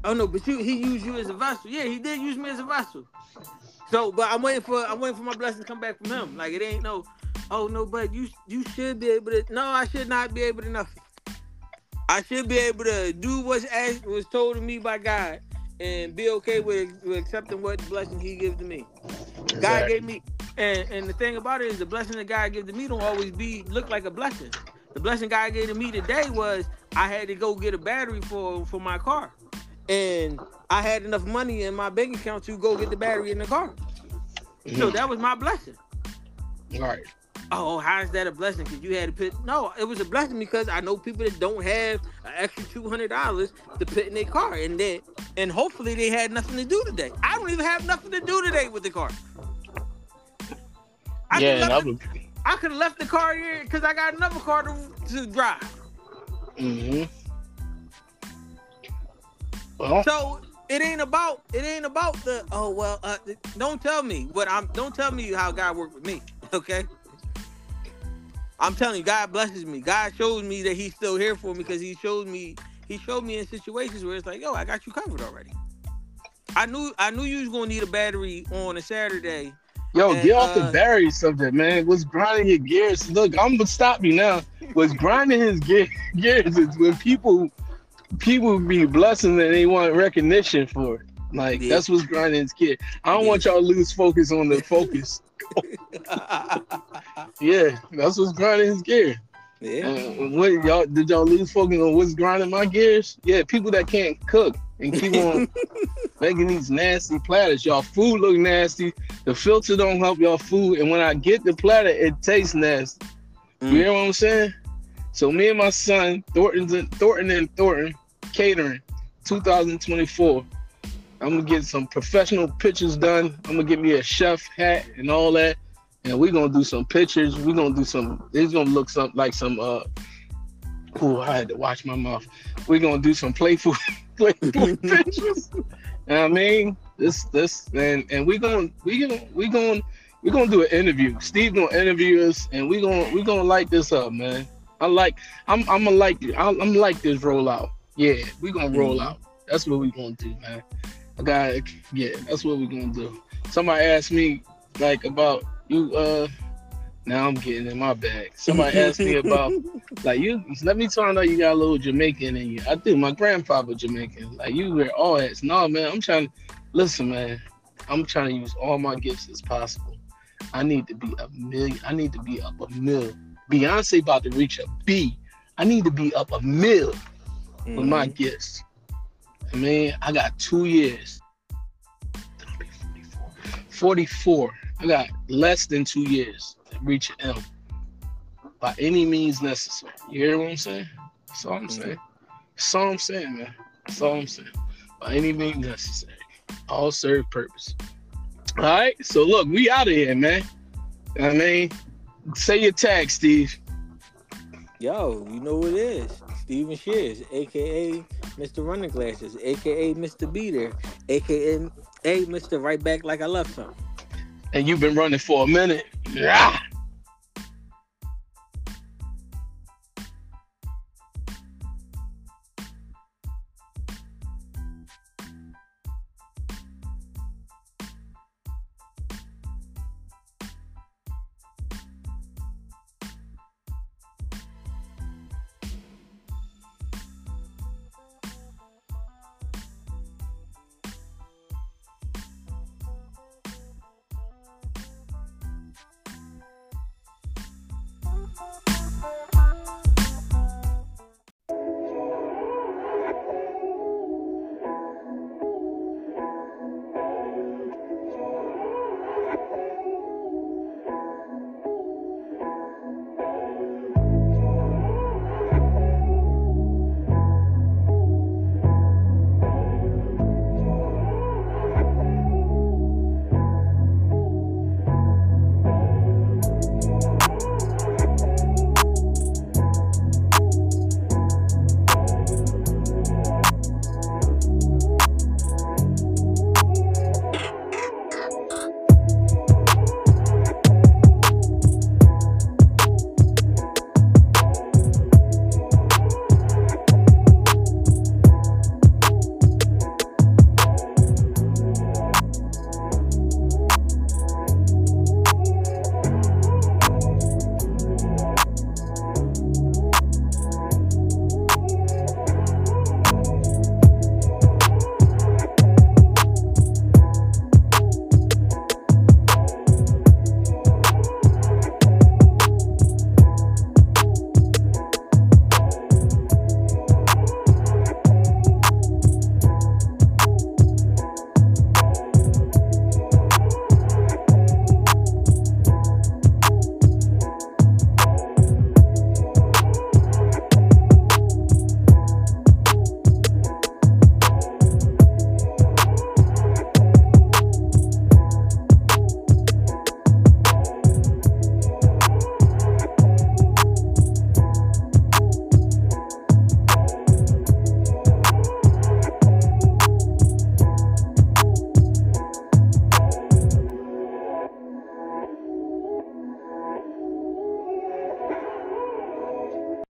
Oh no, but you he used you as a vessel. Yeah, he did use me as a vessel. So, but I'm waiting for I'm waiting for my blessing to come back from him. Like it ain't no, oh no, but you you should be able to. No, I should not be able to nothing. I should be able to do what's asked, was told to me by God, and be okay with, with accepting what blessing He gives to me. God gave me, and and the thing about it is the blessing that God gives to me don't always be look like a blessing. The blessing God gave to me today was I had to go get a battery for for my car, and I had enough money in my bank account to go get the battery in the car. So Mhm. that was my blessing. Right. Oh, how is that a blessing? Because you had to put no, it was a blessing because I know people that don't have an extra two hundred dollars to put in their car, and then and hopefully they had nothing to do today. I don't even have nothing to do today with the car. I yeah, I would. I could have left the car here because I got another car to, to drive. hmm Well, So it ain't about it ain't about the oh well. Uh, don't tell me what I'm. Don't tell me how God worked with me. Okay. I'm telling you, God blesses me. God shows me that He's still here for me because He showed me. He showed me in situations where it's like, yo, I got you covered already. I knew I knew you was gonna need a battery on a Saturday, Yo, And, get off the battery subject, man. What's grinding your gears? Look, I'm gonna stop you now. What's grinding his ge- gears is when people people be blessing and they want recognition for it. Like Yeah. that's what's grinding his gear. I don't want y'all to lose focus on the focus. Yeah, that's what's grinding his gear. yeah. Uh, what y'all did y'all lose focus on what's grinding my gears? Yeah, people that can't cook and keep on making these nasty platters. Y'all food look nasty. The filter don't help y'all food, and when I get the platter, it tastes nasty. You Mm. hear what I'm saying? So me and my son, Thornton, Thornton and Thornton Catering, 2024. I'm gonna get some professional pictures done. I'm gonna get me a chef hat and all that, and we're gonna do some pictures. We're gonna do some. It's gonna look some like some. uh Oh, I had to watch my mouth. We're gonna do some playful, playful pictures. You know what I mean, this, this, and and we gonna we gonna we gonna we're gonna do an interview. Steve gonna interview us, and we gonna we gonna light this up, man. I like I'm I'm gonna like I'm, I'm like this rollout. Yeah, we gonna roll Mhm. out. That's what we gonna do, man. I got yeah, that's what we gonna do. Somebody asked me like about you. uh Now I'm getting in my bag. Somebody asked me about like you. Let me find out you got a little Jamaican in you. I do. My grandfather Jamaican. Like you wear all hats. No, man. I'm trying. to Listen, man. I'm trying to use all my gifts as possible. I need to be a million. I need to be up a mil. Beyonce about to reach a B. I need to be up a mil with my gifts. I mean, I got two years. Then I'll be 44. 44. I got less than two years to reach an M. By any means necessary. You hear what I'm saying? That's all I'm Mhm. saying. That's all I'm saying, man. That's all I'm saying. By any means necessary. All serve purpose. All right. So look, we out of here, man. I mean, say your tag, Steve. Yo, you know what it is. Steven Shears, aka Mr. Running Glasses, aka Mr. Beater, aka Mr. Right Back Like I Left Him. And you've been running for a minute. Yeah. Thank